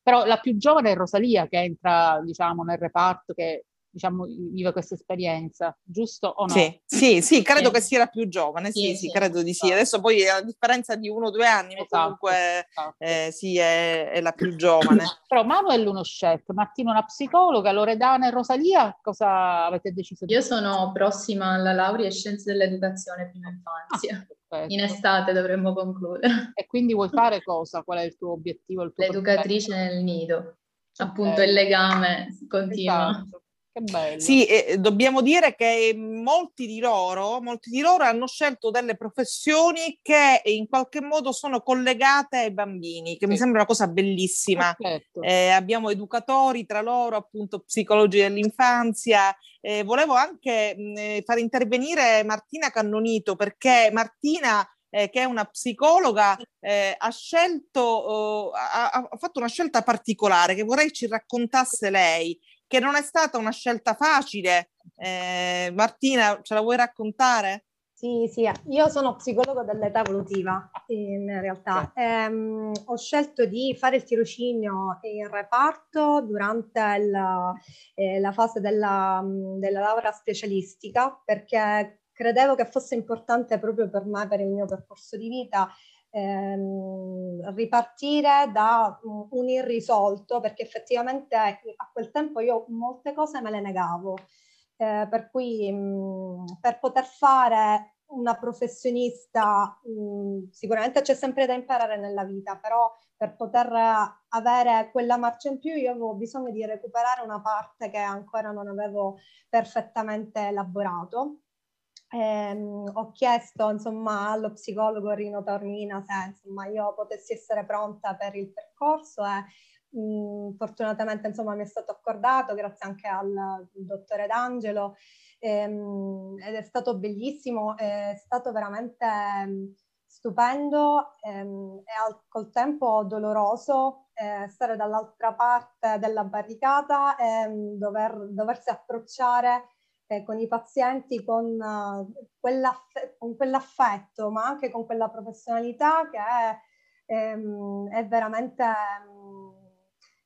Però la più giovane è Rosalia che entra, diciamo, nel reparto, che diciamo vive questa esperienza, giusto o no? Sì, sì, sì, credo Sì. che sia la più giovane, sì, Sì, sì, sì, credo di sì. esatto. Adesso poi a differenza di uno o due anni, Esatto, comunque esatto. eh, sì, è, è la più giovane. Però Manuel è uno chef, Martino una psicologa, Loredana e Rosalia, cosa avete deciso di Io sono prossima alla laurea in scienze dell'educazione prima infanzia. Perfetto. In estate dovremmo concludere. E quindi vuoi fare cosa? Qual è il tuo obiettivo? Il tuo L'educatrice nel nido. Appunto il legame continua. Esatto. Che bello. Sì, e dobbiamo dire che molti di loro, molti di loro hanno scelto delle professioni che in qualche modo sono collegate ai bambini, che mi Sì. sembra una cosa bellissima. Eh, abbiamo educatori tra loro, appunto psicologi dell'infanzia. Eh, volevo anche mh, eh, far intervenire Martina Cannonito perché Martina, eh, che è una psicologa, eh, ha scelto, eh, ha, ha fatto una scelta particolare che vorrei ci raccontasse lei, che non è stata una scelta facile. Eh, Martina, ce la vuoi raccontare? Sì, sì, io sono psicologo dell'età evolutiva in realtà. Ehm, ho scelto di fare il tirocinio in reparto durante il- eh, la fase della, mh, della laurea specialistica perché credevo che fosse importante proprio per me, per il mio percorso di vita, ehm, ripartire da mh, un irrisolto perché effettivamente a quel tempo io molte cose me le negavo. Eh, per cui mh, per poter fare una professionista mh, sicuramente c'è sempre da imparare nella vita, però per poter avere quella marcia in più io avevo bisogno di recuperare una parte che ancora non avevo perfettamente elaborato. Ehm, ho chiesto insomma allo psicologo Rino Tornina se insomma io potessi essere pronta per il percorso e mh, fortunatamente insomma mi è stato accordato grazie anche al dottore D'Angelo. Ehm, ed è stato bellissimo, è stato veramente mh, stupendo ehm, e al, col tempo doloroso eh, stare dall'altra parte della barricata e mh, dover, doversi approcciare eh, con i pazienti con, uh, quell'aff- con quell'affetto, ma anche con quella professionalità che è, ehm, è veramente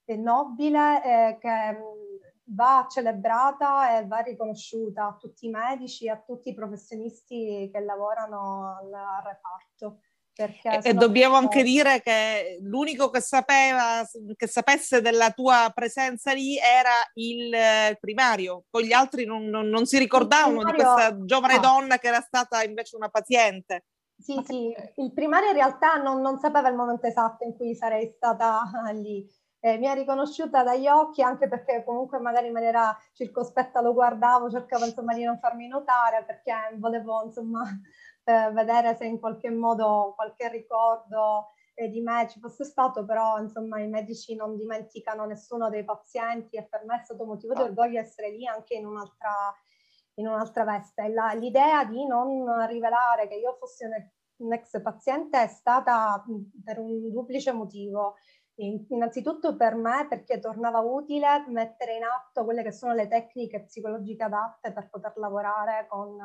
è nobile e che mh, va celebrata e va riconosciuta a tutti i medici, a tutti i professionisti che lavorano al reparto. E, e dobbiamo anche dire che l'unico che sapeva, che sapesse della tua presenza lì era il primario, poi gli altri non, non, non si ricordavano primario, di questa giovane no. donna che era stata invece una paziente. Sì, sì, il primario in realtà non, non sapeva il momento esatto in cui sarei stata lì. Eh, mi ha riconosciuta dagli occhi anche perché comunque magari in maniera circospetta lo guardavo, cercavo insomma di non farmi notare perché volevo insomma eh, vedere se in qualche modo qualche ricordo eh, di me ci fosse stato, però insomma i medici non dimenticano nessuno dei pazienti e per me è stato motivo di orgoglio essere lì anche in un'altra, in un'altra veste. La, l'idea di non rivelare che io fossi un, un ex paziente è stata per un duplice motivo. Innanzitutto per me perché tornava utile mettere in atto quelle che sono le tecniche psicologiche adatte per poter lavorare con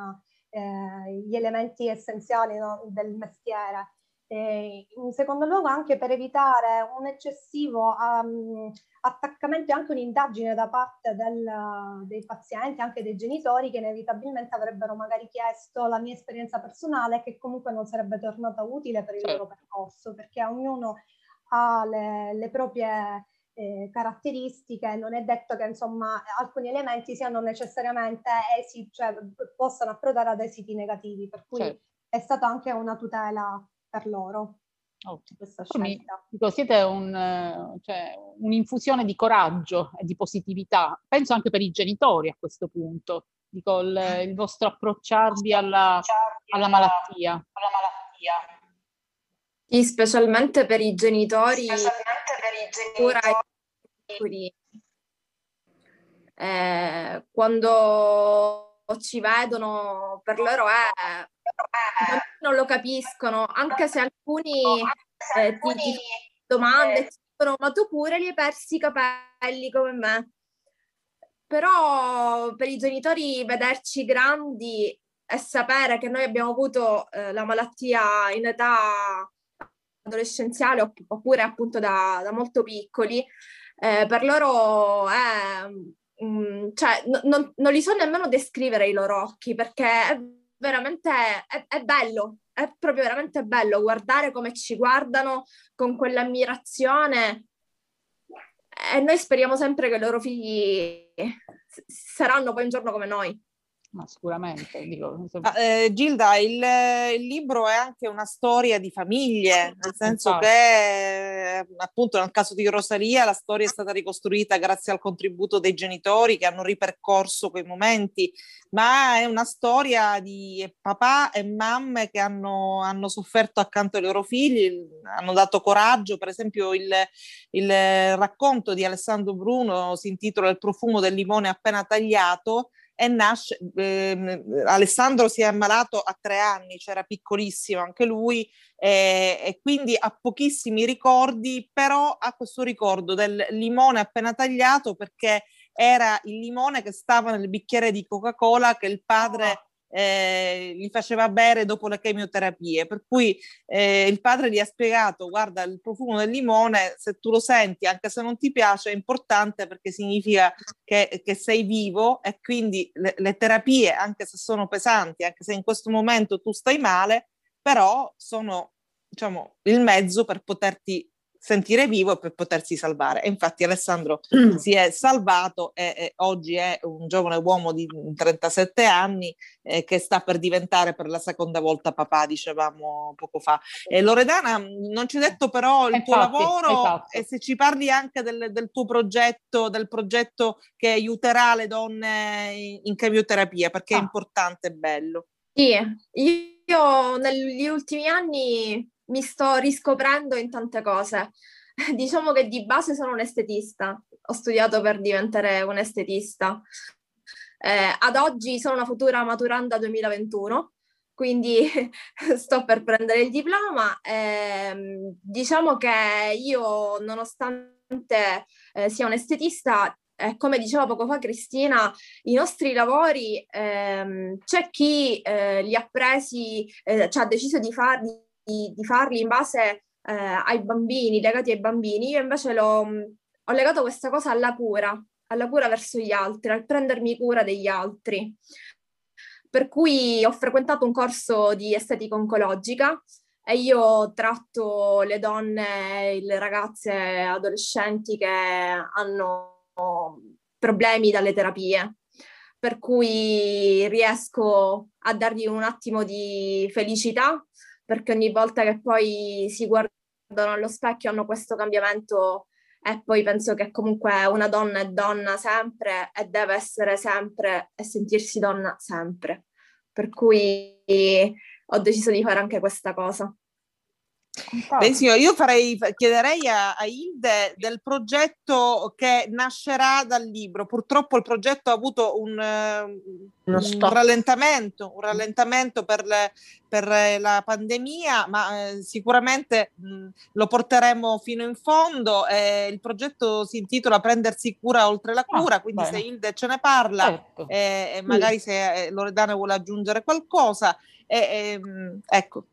eh, gli elementi essenziali no, del mestiere. E in secondo luogo anche per evitare un eccessivo um, attaccamento e anche un'indagine da parte del, dei pazienti, anche dei genitori che inevitabilmente avrebbero magari chiesto la mia esperienza personale che comunque non sarebbe tornata utile per il certo. loro percorso perché ognuno ha le, le proprie eh, caratteristiche, non è detto che insomma alcuni elementi siano necessariamente esiti, cioè possano approdare ad esiti negativi, per cui certo. è stata anche una tutela per loro. Questa scelta. Dico, siete un, cioè, un'infusione di coraggio e di positività, penso anche per i genitori a questo punto, dico il, il vostro approcciarvi alla, alla malattia. Alla malattia. Sì, specialmente per i genitori, specialmente per i genitori. Eh, quando ci vedono, per loro è non lo capiscono, anche se alcuni eh, ti, ti domande ti dicono ma tu pure li hai persi i capelli come me. Però per i genitori vederci grandi e sapere che noi abbiamo avuto eh, la malattia in età adolescenziale opp- oppure appunto da, da molto piccoli, eh, per loro è, mm, cioè, no, non, non li so nemmeno descrivere i loro occhi perché è veramente, è, è bello, è proprio veramente bello guardare come ci guardano con quell'ammirazione. E noi speriamo sempre che i loro figli saranno poi un giorno come noi ma sicuramente. Dico, se... ah, eh, Gilda, il, il, libro è anche una storia di famiglie, nel senso Infatti. che appunto nel caso di Rosalia la storia è stata ricostruita grazie al contributo dei genitori che hanno ripercorso quei momenti, ma è una storia di papà e mamme che hanno, hanno sofferto accanto ai loro figli, hanno dato coraggio, per esempio il, il racconto di Alessandro Bruno si intitola Il profumo del limone appena tagliato, e nasce, eh, Alessandro si è ammalato a tre anni, c'era piccolissimo anche lui eh, e quindi ha pochissimi ricordi, però ha questo ricordo del limone appena tagliato perché era il limone che stava nel bicchiere di Coca-Cola che il padre oh eh, gli faceva bere dopo le chemioterapie, per cui eh, il padre gli ha spiegato, guarda, il profumo del limone, se tu lo senti, anche se non ti piace, è importante perché significa che, che sei vivo e quindi le, le terapie, anche se sono pesanti, anche se in questo momento tu stai male, però sono diciamo, il mezzo per poterti sentire vivo per potersi salvare. E infatti Alessandro mm. si è salvato e, e, oggi è un giovane uomo di 37 anni eh, che sta per diventare per la seconda volta papà, dicevamo poco fa. E Loredana, non ci hai detto però il infatti, tuo lavoro esatto. e se ci parli anche del, del, tuo progetto, del progetto che aiuterà le donne in, in chemioterapia, perché ah. è importante e bello. Sì, io negli ultimi anni mi sto riscoprendo in tante cose. Diciamo che di base sono un estetista, ho studiato per diventare un estetista. Eh, ad oggi sono una futura maturanda 2021, quindi sto per prendere il diploma. Eh, diciamo che io, nonostante eh, sia un estetista, eh, come diceva poco fa Cristina, i nostri lavori ehm, c'è chi eh, li ha presi, eh, cioè ha deciso di farli di, di farli in base eh, ai bambini, legati ai bambini. Io invece l'ho, ho legato questa cosa alla cura, alla cura verso gli altri, al prendermi cura degli altri. Per cui ho frequentato un corso di estetica oncologica e io tratto le donne, le ragazze, adolescenti che hanno problemi dalle terapie, per cui riesco a dargli un attimo di felicità, perché ogni volta che poi si guardano allo specchio hanno questo cambiamento e poi penso che comunque una donna è donna sempre e deve essere sempre e sentirsi donna sempre. Per cui ho deciso di fare anche questa cosa. Benissimo, io farei, chiederei a, a, Hilde del progetto che nascerà dal libro. Purtroppo il progetto ha avuto un, un rallentamento, un rallentamento per, le, per la pandemia, ma eh, sicuramente mh, lo porteremo fino in fondo. Eh, il progetto si intitola Prendersi cura oltre la ah, cura, ah, quindi bene. se Hilde ce ne parla certo. eh, e magari sì. se eh, Loredana vuole aggiungere qualcosa. Ehm, ecco.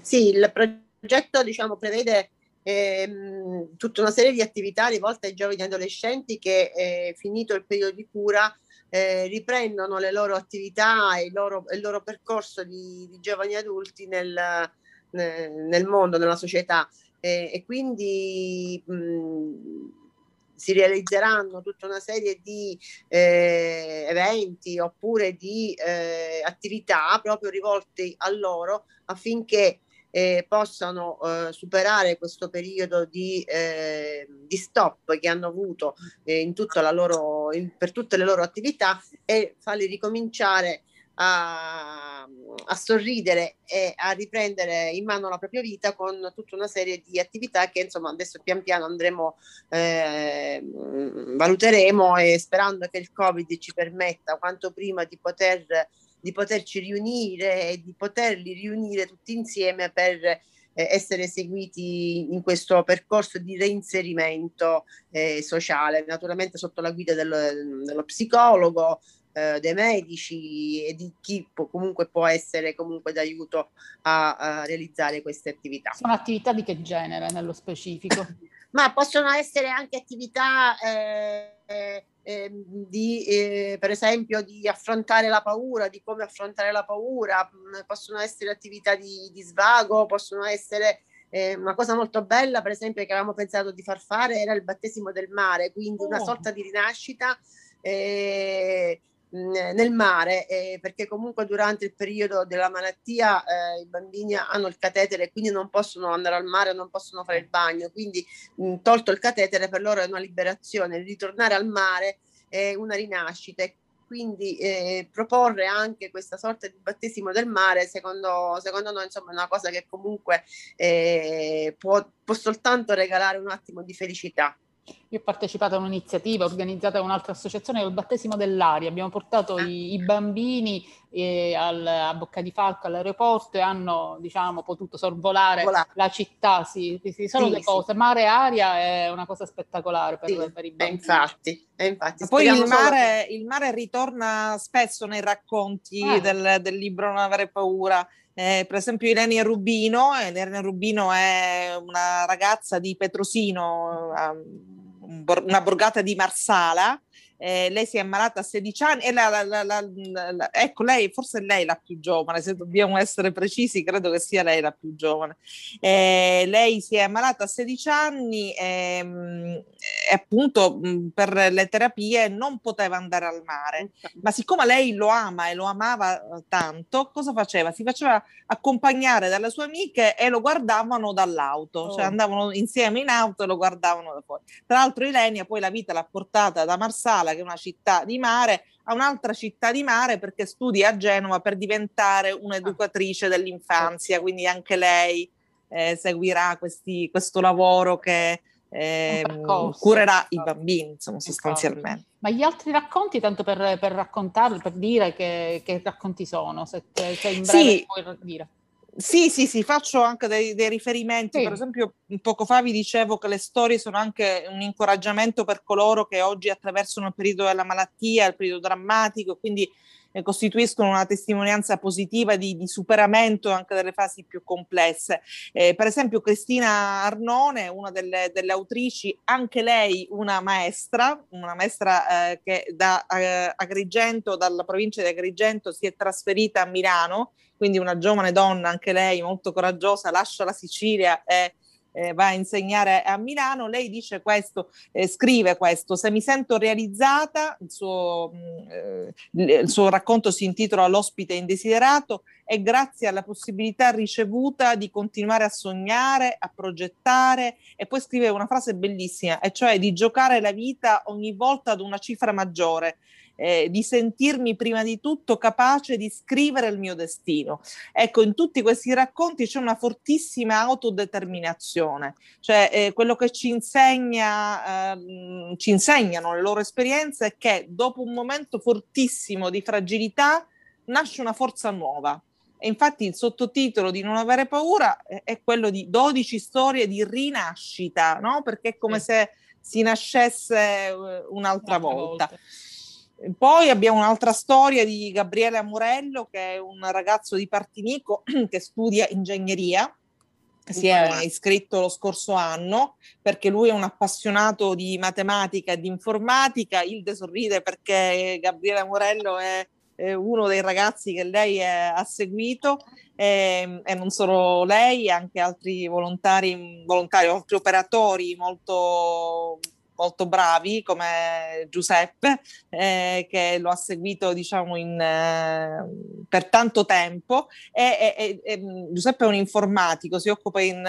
Sì, il progetto progetto diciamo, prevede ehm, tutta una serie di attività rivolte ai giovani adolescenti che, eh, finito il periodo di cura, eh, riprendono le loro attività e il loro, il loro percorso di, di, giovani adulti nel, nel, mondo, nella società. Eh, e quindi mh, si realizzeranno tutta una serie di eh, eventi oppure di eh, attività proprio rivolte a loro affinché eh, possano eh, superare questo periodo di, eh, di, stop che hanno avuto eh, in tutta la loro, in, per tutte le loro attività e farli ricominciare a, a, sorridere e a riprendere in mano la propria vita con tutta una serie di attività che insomma adesso pian piano andremo, eh, valuteremo e sperando che il Covid ci permetta quanto prima di poter di poterci riunire e di poterli riunire tutti insieme per eh, essere seguiti in questo percorso di reinserimento eh, sociale, naturalmente sotto la guida dello, dello psicologo, eh, dei medici e di chi può, comunque può essere comunque d'aiuto a, a, realizzare queste attività. Sono attività di che genere nello specifico? Ma possono essere anche attività eh, eh, di, eh, per esempio, di affrontare la paura, di come affrontare la paura, mm, possono essere attività di, di svago, possono essere eh, una cosa molto bella, per esempio, che avevamo pensato di far fare era il battesimo del mare, quindi oh. una sorta di rinascita. Eh, nel mare eh, perché comunque durante il periodo della malattia eh, i bambini hanno il catetere e quindi non possono andare al mare, non possono fare il bagno, quindi mh, tolto il catetere per loro è una liberazione, ritornare al mare è una rinascita e quindi eh, proporre anche questa sorta di battesimo del mare secondo, secondo noi insomma è una cosa che comunque eh, può, può soltanto regalare un attimo di felicità. Io ho partecipato a un'iniziativa organizzata da un'altra associazione il battesimo dell'aria. Abbiamo portato ah. i, i, bambini eh, al, a Bocca di Falco all'aeroporto e hanno diciamo, potuto sorvolare Volare. la città. Sì, sì, sono sì, due cose. Mare e aria è una cosa spettacolare per, sì, per i bambini. Infatti, infatti poi il mare, il mare, ritorna spesso nei racconti eh. del, del libro Non avere paura. Eh, per esempio Irene Rubino, Irene Rubino è una ragazza di Petrosino, um, una borgata di Marsala, eh, lei si è ammalata a 16 anni e la, la, la, ecco lei, forse è lei la più giovane, se dobbiamo essere precisi credo che sia lei la più giovane. Eh, lei si è ammalata a 16 anni ehm, e appunto mh, per le terapie non poteva andare al mare, ma siccome lei lo ama e lo amava eh, tanto, cosa faceva? Si faceva accompagnare dalle sue amiche e lo guardavano dall'auto, cioè oh. cioè andavano insieme in auto e lo guardavano da fuori. Tra l'altro Ilenia poi la vita l'ha portata da Marsala che è una città di mare, a un'altra città di mare perché studia a Genova per diventare un'educatrice dell'infanzia, quindi anche lei eh, seguirà questi, questo lavoro che eh, curerà i bambini, insomma, sostanzialmente. Ma gli altri racconti, tanto per, per raccontarli, per dire che, che racconti sono, se, se in breve sì. puoi dire. Sì, sì, sì, faccio anche dei, dei riferimenti. Sì. Per esempio, poco fa vi dicevo che le storie sono anche un incoraggiamento per coloro che oggi attraversano il periodo della malattia, il periodo drammatico, quindi eh, costituiscono una testimonianza positiva di, di, superamento anche delle fasi più complesse. Eh, per esempio Cristina Arnone, una delle, delle, autrici, anche lei una maestra, una maestra eh, che da eh, Agrigento, dalla provincia di Agrigento si è trasferita a Milano, quindi una giovane donna, anche lei molto coraggiosa, lascia la Sicilia e eh, va a insegnare a Milano, lei dice questo, eh, scrive questo, se mi sento realizzata, il suo, mm, eh, il suo racconto si intitola L'ospite indesiderato, è grazie alla possibilità ricevuta di continuare a sognare, a progettare e poi scrive una frase bellissima, e cioè di giocare la vita ogni volta ad una cifra maggiore eh, di sentirmi prima di tutto capace di scrivere il mio destino. Ecco, in tutti questi racconti c'è una fortissima autodeterminazione, cioè eh, quello che ci insegna, eh, ci insegnano le loro esperienze è che dopo un momento fortissimo di fragilità nasce una forza nuova. E infatti il sottotitolo di Non avere paura è, è quello di 12 storie di rinascita, no? Perché è come se si nascesse eh, un'altra, un'altra volta. volta. Poi abbiamo un'altra storia di Gabriele Amurello, che è un ragazzo di Partinico che studia ingegneria. Si è iscritto lo scorso anno perché lui è un appassionato di matematica e di informatica. Ilde sorride perché Gabriele Amurello è, è uno dei ragazzi che lei è, ha seguito e, e, non solo lei, anche altri volontari, volontari altri operatori molto molto bravi come Giuseppe eh, che lo ha seguito diciamo in, eh, per tanto tempo. E, e, e, Giuseppe è un informatico si occupa in,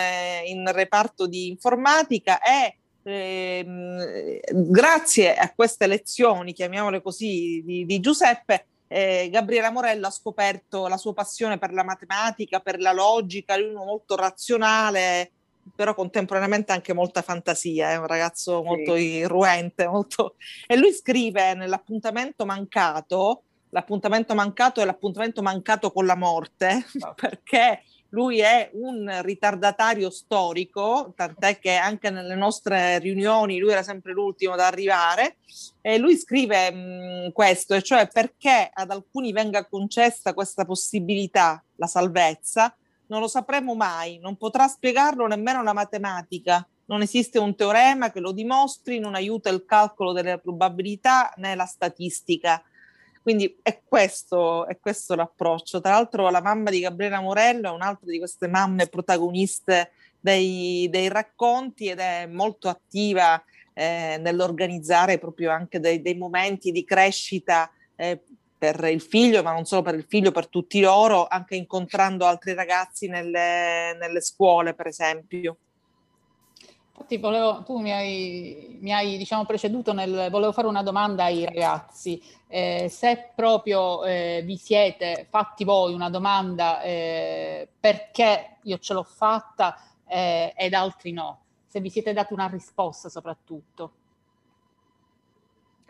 in reparto di informatica e eh, grazie a queste lezioni chiamiamole così di, di Giuseppe eh, Gabriela Morello ha scoperto la sua passione per la matematica, per la logica, lui è uno molto razionale, però contemporaneamente anche molta fantasia, è un ragazzo sì. molto irruente, molto... e lui scrive nell'appuntamento mancato, l'appuntamento mancato è l'appuntamento mancato con la morte, ah. perché lui è un ritardatario storico, tant'è che anche nelle nostre riunioni lui era sempre l'ultimo da arrivare, e lui scrive mh, questo, e cioè perché ad alcuni venga concessa questa possibilità, la salvezza, non lo sapremo mai, non potrà spiegarlo nemmeno la matematica. Non esiste un teorema che lo dimostri, non aiuta il calcolo delle probabilità né la statistica. Quindi è questo, è questo l'approccio. Tra l'altro la mamma di Gabriela Morello è un'altra di queste mamme protagoniste dei, dei racconti ed è molto attiva eh, nell'organizzare proprio anche dei, dei momenti di crescita eh, per il figlio, ma non solo per il figlio, per tutti loro, anche incontrando altri ragazzi nelle, nelle scuole, per esempio. Infatti volevo, tu mi hai, mi hai diciamo, preceduto nel, volevo fare una domanda ai ragazzi, eh, se proprio eh, vi siete fatti voi una domanda eh, perché io ce l'ho fatta eh, ed altri no, se vi siete dati una risposta soprattutto.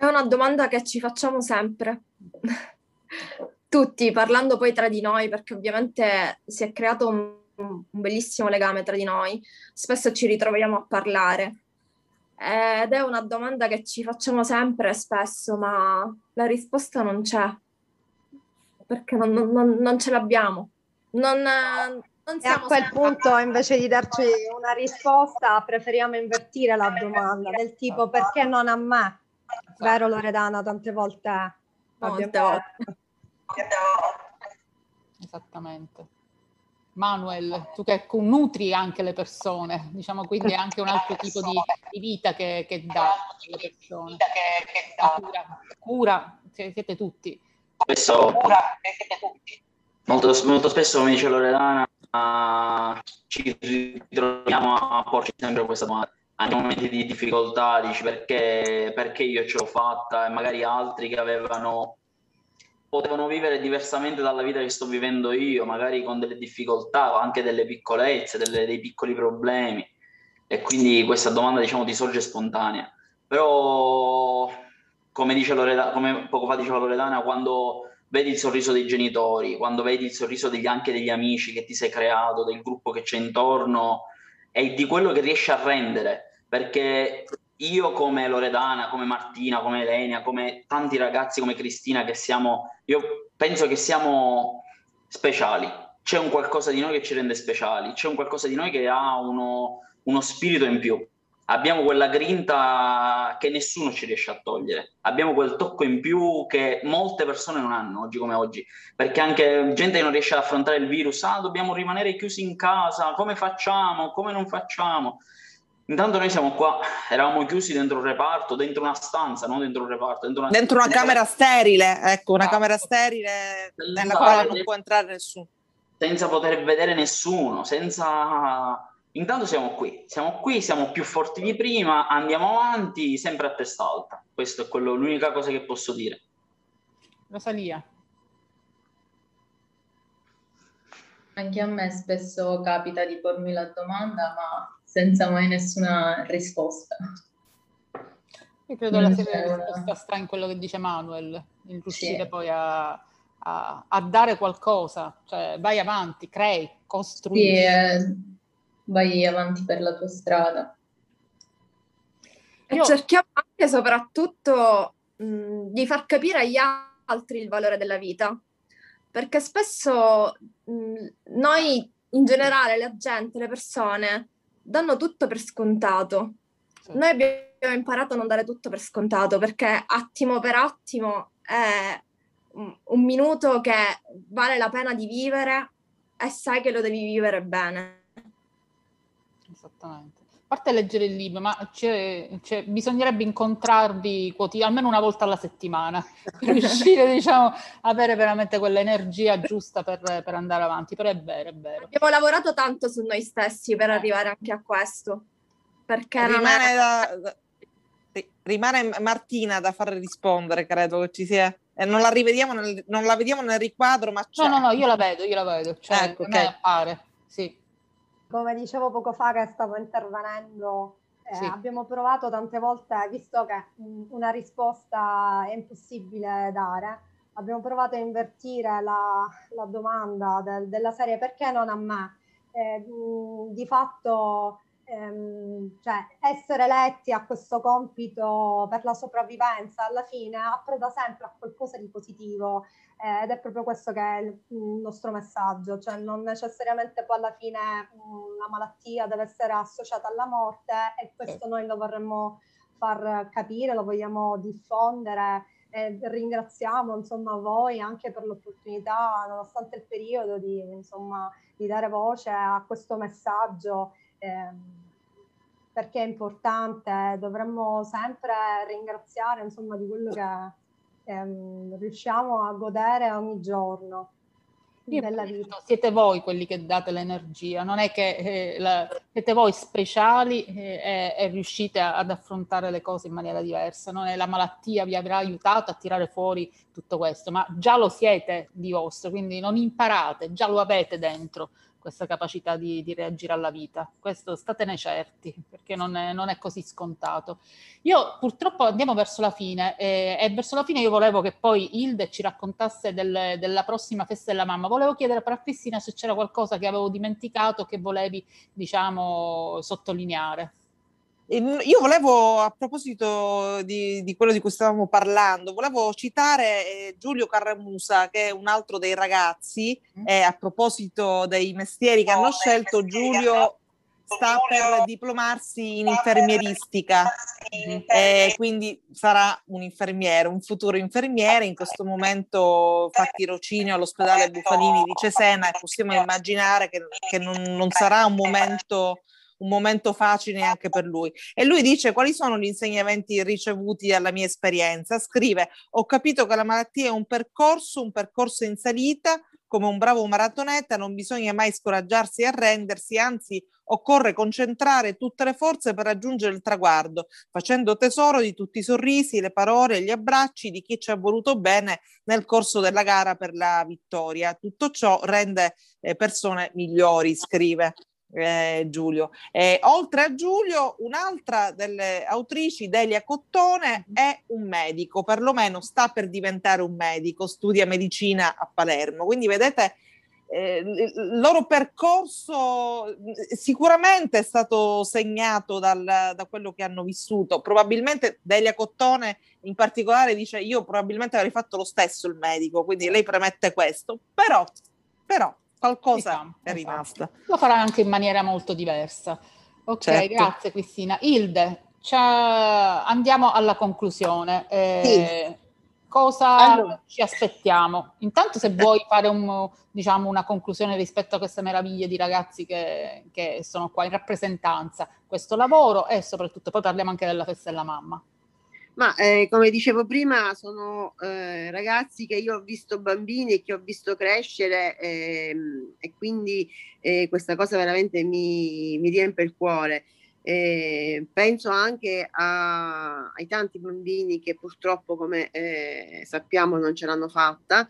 È una domanda che ci facciamo sempre, tutti, parlando poi tra di noi, perché ovviamente si è creato un, un bellissimo legame tra di noi, spesso ci ritroviamo a parlare. Ed è una domanda che ci facciamo sempre spesso, ma la risposta non c'è, perché non, non, non ce l'abbiamo. Non, non e a quel punto, invece di darci una risposta, preferiamo invertire la domanda del tipo perché non a me? Vero Loredana, tante volte. Molte volte. Esattamente. Manuel, tu che nutri anche le persone, diciamo quindi è anche un altro tipo di, di vita che, che dà alle persone. Cura, cura, siete tutti. Spesso, molto, molto spesso, come dice Loredana, uh, ci ritroviamo a porci sempre questa domanda anche momenti di difficoltà, dici perché, perché io ce l'ho fatta e magari altri che avevano potevano vivere diversamente dalla vita che sto vivendo io, magari con delle difficoltà, anche delle piccolezze, delle, dei piccoli problemi. E quindi questa domanda, diciamo, ti sorge spontanea. Però, come, dice Loredana, come poco fa diceva Loredana, quando vedi il sorriso dei genitori, quando vedi il sorriso degli, anche degli amici che ti sei creato, del gruppo che c'è intorno, e di quello che riesci a rendere, perché io come Loredana, come Martina, come Elenia, come tanti ragazzi come Cristina che siamo, io penso che siamo speciali. C'è un qualcosa di noi che ci rende speciali, c'è un qualcosa di noi che ha uno, uno spirito in più. Abbiamo quella grinta che nessuno ci riesce a togliere. Abbiamo quel tocco in più che molte persone non hanno oggi come oggi. Perché anche gente che non riesce ad affrontare il virus, ah, dobbiamo rimanere chiusi in casa, come facciamo, come non facciamo? Intanto noi siamo qua, eravamo chiusi dentro un reparto, dentro una stanza, non dentro un reparto. Dentro una, dentro una camera sterile, ecco, una ah, camera sterile nella quale non può entrare nessuno. Senza poter vedere nessuno, senza... Intanto siamo qui, siamo qui, siamo più forti di prima, andiamo avanti, sempre a testa alta. Questa è quello, l'unica cosa che posso dire. Rosalia. Anche a me spesso capita di pormi la domanda, ma senza mai nessuna risposta. Io credo non la risposta sta in quello che dice Manuel, in riuscire sì. poi a, a, a, dare qualcosa, cioè vai avanti, crei, costruisci. Sì, eh, vai avanti per la tua strada. E Io... cerchiamo anche soprattutto mh, di far capire agli altri il valore della vita, perché spesso mh, noi in generale, la gente, le persone, danno tutto per scontato. Sì. Noi abbiamo imparato a non dare tutto per scontato perché attimo per attimo è un, un minuto che vale la pena di vivere e sai che lo devi vivere bene. Esattamente. A parte leggere il libro, ma c'è, c'è, bisognerebbe incontrarvi almeno una volta alla settimana per riuscire diciamo, a avere veramente quell'energia giusta per, per, andare avanti. Però è vero, è vero. Abbiamo lavorato tanto su noi stessi per arrivare anche a questo. Perché rimane, è... da, rimane Martina da far rispondere, credo che ci sia. Eh, non, la rivediamo nel, non la vediamo nel riquadro, ma c'è. No, no, no, io la vedo, io la vedo. Cioè, ecco, okay. appare, sì come dicevo poco fa che stavo intervenendo, eh, sì. abbiamo provato tante volte, visto che una risposta è impossibile dare, abbiamo provato a invertire la, la domanda del, della serie perché non a me? Eh, di fatto ehm, cioè, essere eletti a questo compito per la sopravvivenza alla fine approda sempre a qualcosa di positivo eh, ed è proprio questo che è il, il, nostro messaggio, cioè non necessariamente poi alla fine una malattia deve essere associata alla morte e questo noi lo vorremmo far capire, lo vogliamo diffondere e ringraziamo insomma voi anche per l'opportunità nonostante il periodo di, insomma, di dare voce a questo messaggio eh, perché è importante, dovremmo sempre ringraziare insomma di quello che ehm, riusciamo a godere ogni giorno. Siete voi quelli che date l'energia, non è che eh, la, siete voi speciali eh, e, riuscite a, ad affrontare le cose in maniera diversa, non è la malattia vi avrà aiutato a tirare fuori tutto questo, ma già lo siete di vostro, quindi non imparate, già lo avete dentro questa capacità di, di, reagire alla vita. Questo statene certi, perché non è, non è così scontato. Io purtroppo andiamo verso la fine e, e, verso la fine io volevo che poi Hilde ci raccontasse del, della prossima festa della mamma. Volevo chiedere a Cristina se c'era qualcosa che avevo dimenticato che volevi, diciamo, sottolineare. Io volevo, a proposito di, di, quello di cui stavamo parlando, volevo citare eh, Giulio Carramusa, che è un altro dei ragazzi, mm. eh, a proposito dei mestieri che hanno scelto, Giulio sta per diplomarsi in infermieristica, eh, quindi sarà un infermiere, un futuro infermiere, in questo momento fa tirocinio all'ospedale Bufalini di Cesena e possiamo immaginare che, che non, non sarà un momento un momento facile anche per lui. E lui dice quali sono gli insegnamenti ricevuti dalla mia esperienza. Scrive, ho capito che la malattia è un percorso, un percorso in salita, come un bravo maratoneta, non bisogna mai scoraggiarsi e arrendersi, anzi occorre concentrare tutte le forze per raggiungere il traguardo, facendo tesoro di tutti i sorrisi, le parole, gli abbracci di chi ci ha voluto bene nel corso della gara per la vittoria. Tutto ciò rende eh, persone migliori, scrive eh, Giulio. Eh, oltre a Giulio, un'altra delle autrici, Delia Cottone, è un medico, perlomeno sta per diventare un medico, studia medicina a Palermo. Quindi vedete eh, il loro percorso sicuramente è stato segnato dal, da quello che hanno vissuto. Probabilmente Delia Cottone in particolare dice io probabilmente avrei fatto lo stesso il medico, quindi lei premette questo, però, però qualcosa esatto, è rimasta. Lo farà anche in maniera molto diversa. Ok, certo. grazie Cristina. Ilde, andiamo alla conclusione. Eh, sì. Cosa allora. ci aspettiamo? Intanto se vuoi fare un, diciamo, una conclusione rispetto a queste meraviglie di ragazzi che, che sono qua in rappresentanza, questo lavoro e soprattutto poi parliamo anche della festa della mamma. Ma eh, come dicevo prima, sono eh, ragazzi che io ho visto bambini e che ho visto crescere eh, e quindi eh, questa cosa veramente mi, mi riempie il cuore. penso anche a, ai tanti bambini che purtroppo, come eh, sappiamo, non ce l'hanno fatta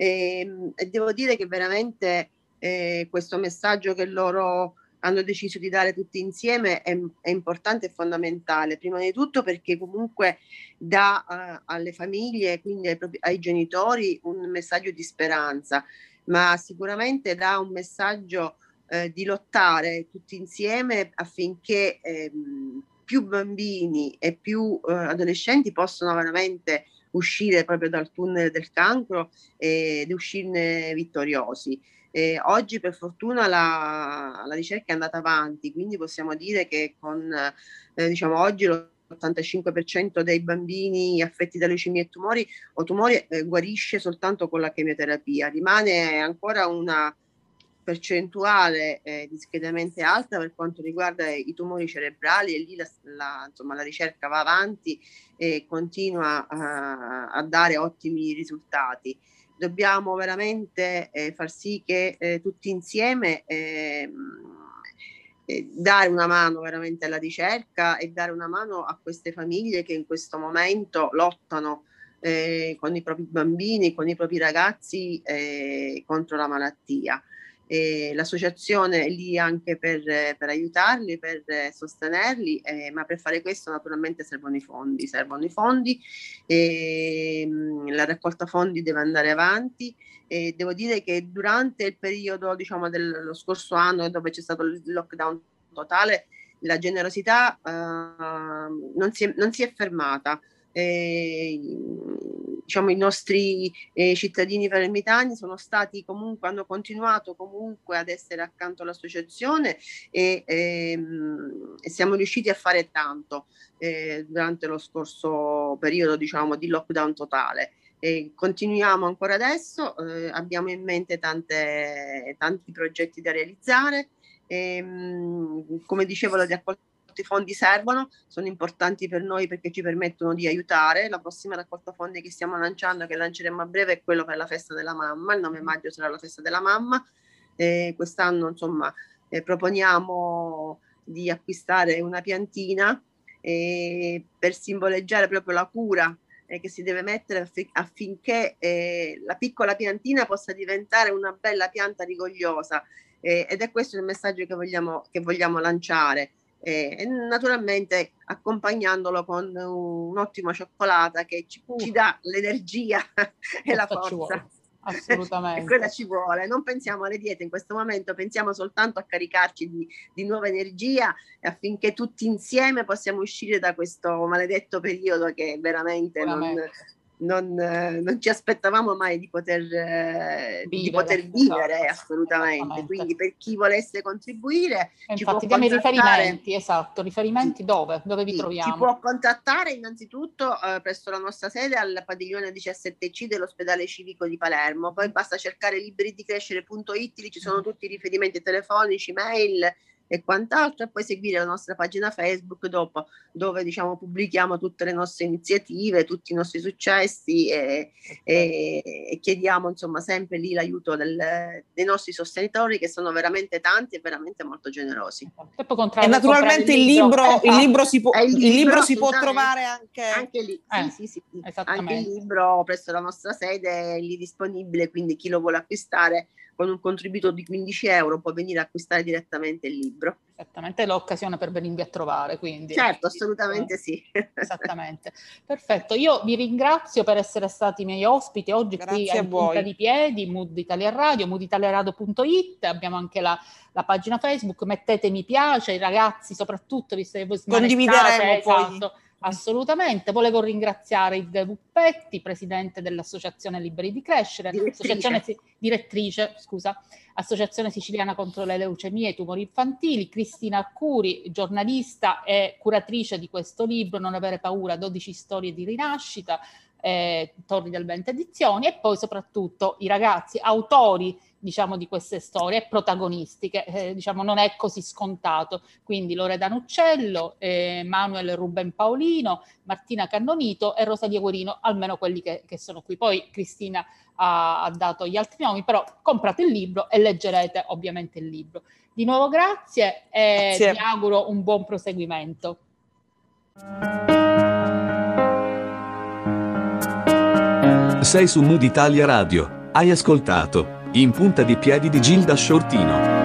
ehm, e devo dire che veramente eh, questo messaggio che loro hanno deciso di dare tutti insieme è, è importante e fondamentale, prima di tutto perché comunque dà uh, alle famiglie, quindi ai, propri, ai, genitori, un messaggio di speranza, ma sicuramente dà un messaggio uh, di lottare tutti insieme affinché eh, più bambini e più uh, adolescenti possano veramente uscire proprio dal tunnel del cancro ed uscirne vittoriosi. Eh, oggi per fortuna la, la, ricerca è andata avanti, quindi possiamo dire che con eh, diciamo oggi l'85% dei bambini affetti da leucemia e tumori o tumori eh, guarisce soltanto con la chemioterapia. Rimane ancora una percentuale eh, discretamente alta per quanto riguarda i tumori cerebrali e lì la, la, insomma, la ricerca va avanti e continua a, a dare ottimi risultati dobbiamo veramente eh, far sì che eh, tutti insieme ehm, eh, dare una mano veramente alla ricerca e dare una mano a queste famiglie che in questo momento lottano eh, con i propri bambini, con i propri ragazzi eh, contro la malattia. E l'associazione è lì anche per, per aiutarli, per sostenerli, eh, ma per fare questo naturalmente servono i fondi, servono i fondi, e, mh, la raccolta fondi deve andare avanti e devo dire che durante il periodo diciamo dello scorso anno dove c'è stato il lockdown totale, la generosità uh, non, si è, non si è fermata. E, diciamo, i nostri eh, cittadini palermitani sono stati comunque, hanno continuato comunque ad essere accanto all'associazione e, ehm, e siamo riusciti a fare tanto eh, durante lo scorso periodo diciamo, di lockdown totale. E continuiamo ancora adesso, eh, abbiamo in mente tante, tanti progetti da realizzare. E, ehm, come dicevo, la i fondi servono, sono importanti per noi perché ci permettono di aiutare. La prossima raccolta fondi che stiamo lanciando, che lanceremo a breve, è quello per la festa della mamma. Il 9 maggio sarà la festa della mamma. Eh, quest'anno, insomma, eh, proponiamo di acquistare una piantina eh, per simboleggiare proprio la cura eh, che si deve mettere affi- affinché eh, la piccola piantina possa diventare una bella pianta rigogliosa. Eh, ed è questo il messaggio che vogliamo, che vogliamo lanciare eh, e naturalmente accompagnandolo con un'ottima cioccolata che ci, ci dà l'energia e la forza. Assolutamente. quella ci vuole. Non pensiamo alle diete in questo momento, pensiamo soltanto a caricarci di, di nuova energia affinché tutti insieme possiamo uscire da questo maledetto periodo che veramente non, non, non, ci aspettavamo mai di poter vivere, di poter vivere esatto, assolutamente. Quindi per chi volesse contribuire, infatti diamo i riferimenti, esatto, riferimenti dove? Dove vi sì, troviamo? Ci può contattare innanzitutto eh, presso la nostra sede al padiglione 17C dell'ospedale civico di Palermo, poi basta cercare liberi di crescere.it, lì ci sono mm. tutti i riferimenti telefonici, mail e quant'altro, e poi seguire la nostra pagina Facebook dopo, dove diciamo pubblichiamo tutte le nostre iniziative, tutti i nostri successi e, e, e chiediamo insomma sempre lì l'aiuto del, dei nostri sostenitori che sono veramente tanti e veramente molto generosi. E naturalmente il libro, il libro, si può, il libro, il libro si può trovare anche, anche lì, eh, sì, sì, sì. anche il libro presso la nostra sede è lì disponibile, quindi chi lo vuole acquistare con un contributo di 15 euro può venire a acquistare direttamente il libro. Esattamente, è l'occasione per venirvi a trovare, quindi. Certo, assolutamente sì. Esattamente. Perfetto, io vi ringrazio per essere stati miei ospiti oggi Grazie qui a, a voi. Punta di Piedi, Mood Italia Radio, mooditaliaradio.it, abbiamo anche la, la pagina Facebook, mettete mi piace, i ragazzi soprattutto, visto che voi smanestate, Condivideremo poi. Assolutamente, volevo ringraziare Ida Luppetti, presidente dell'Associazione Liberi di Crescere, Direttrice. direttrice, scusa, Associazione Siciliana contro le leucemie e i tumori infantili, Cristina Arcuri, giornalista e curatrice di questo libro, Non avere paura, 12 storie di rinascita, eh, Torri del Vento Edizioni, e poi soprattutto i ragazzi autori diciamo di queste storie e protagonisti che eh, diciamo non è così scontato quindi Loredana Uccello, eh, Manuel Ruben Paolino, Martina Cannonito e Rosalia Guerino, almeno quelli che, che sono qui. Poi Cristina ha, ha dato gli altri nomi, però comprate il libro e leggerete ovviamente il libro. Di nuovo grazie e Grazie. vi auguro un buon proseguimento. Sei su Mood Italia Radio. Hai ascoltato In punta di piedi di Gilda Shortino.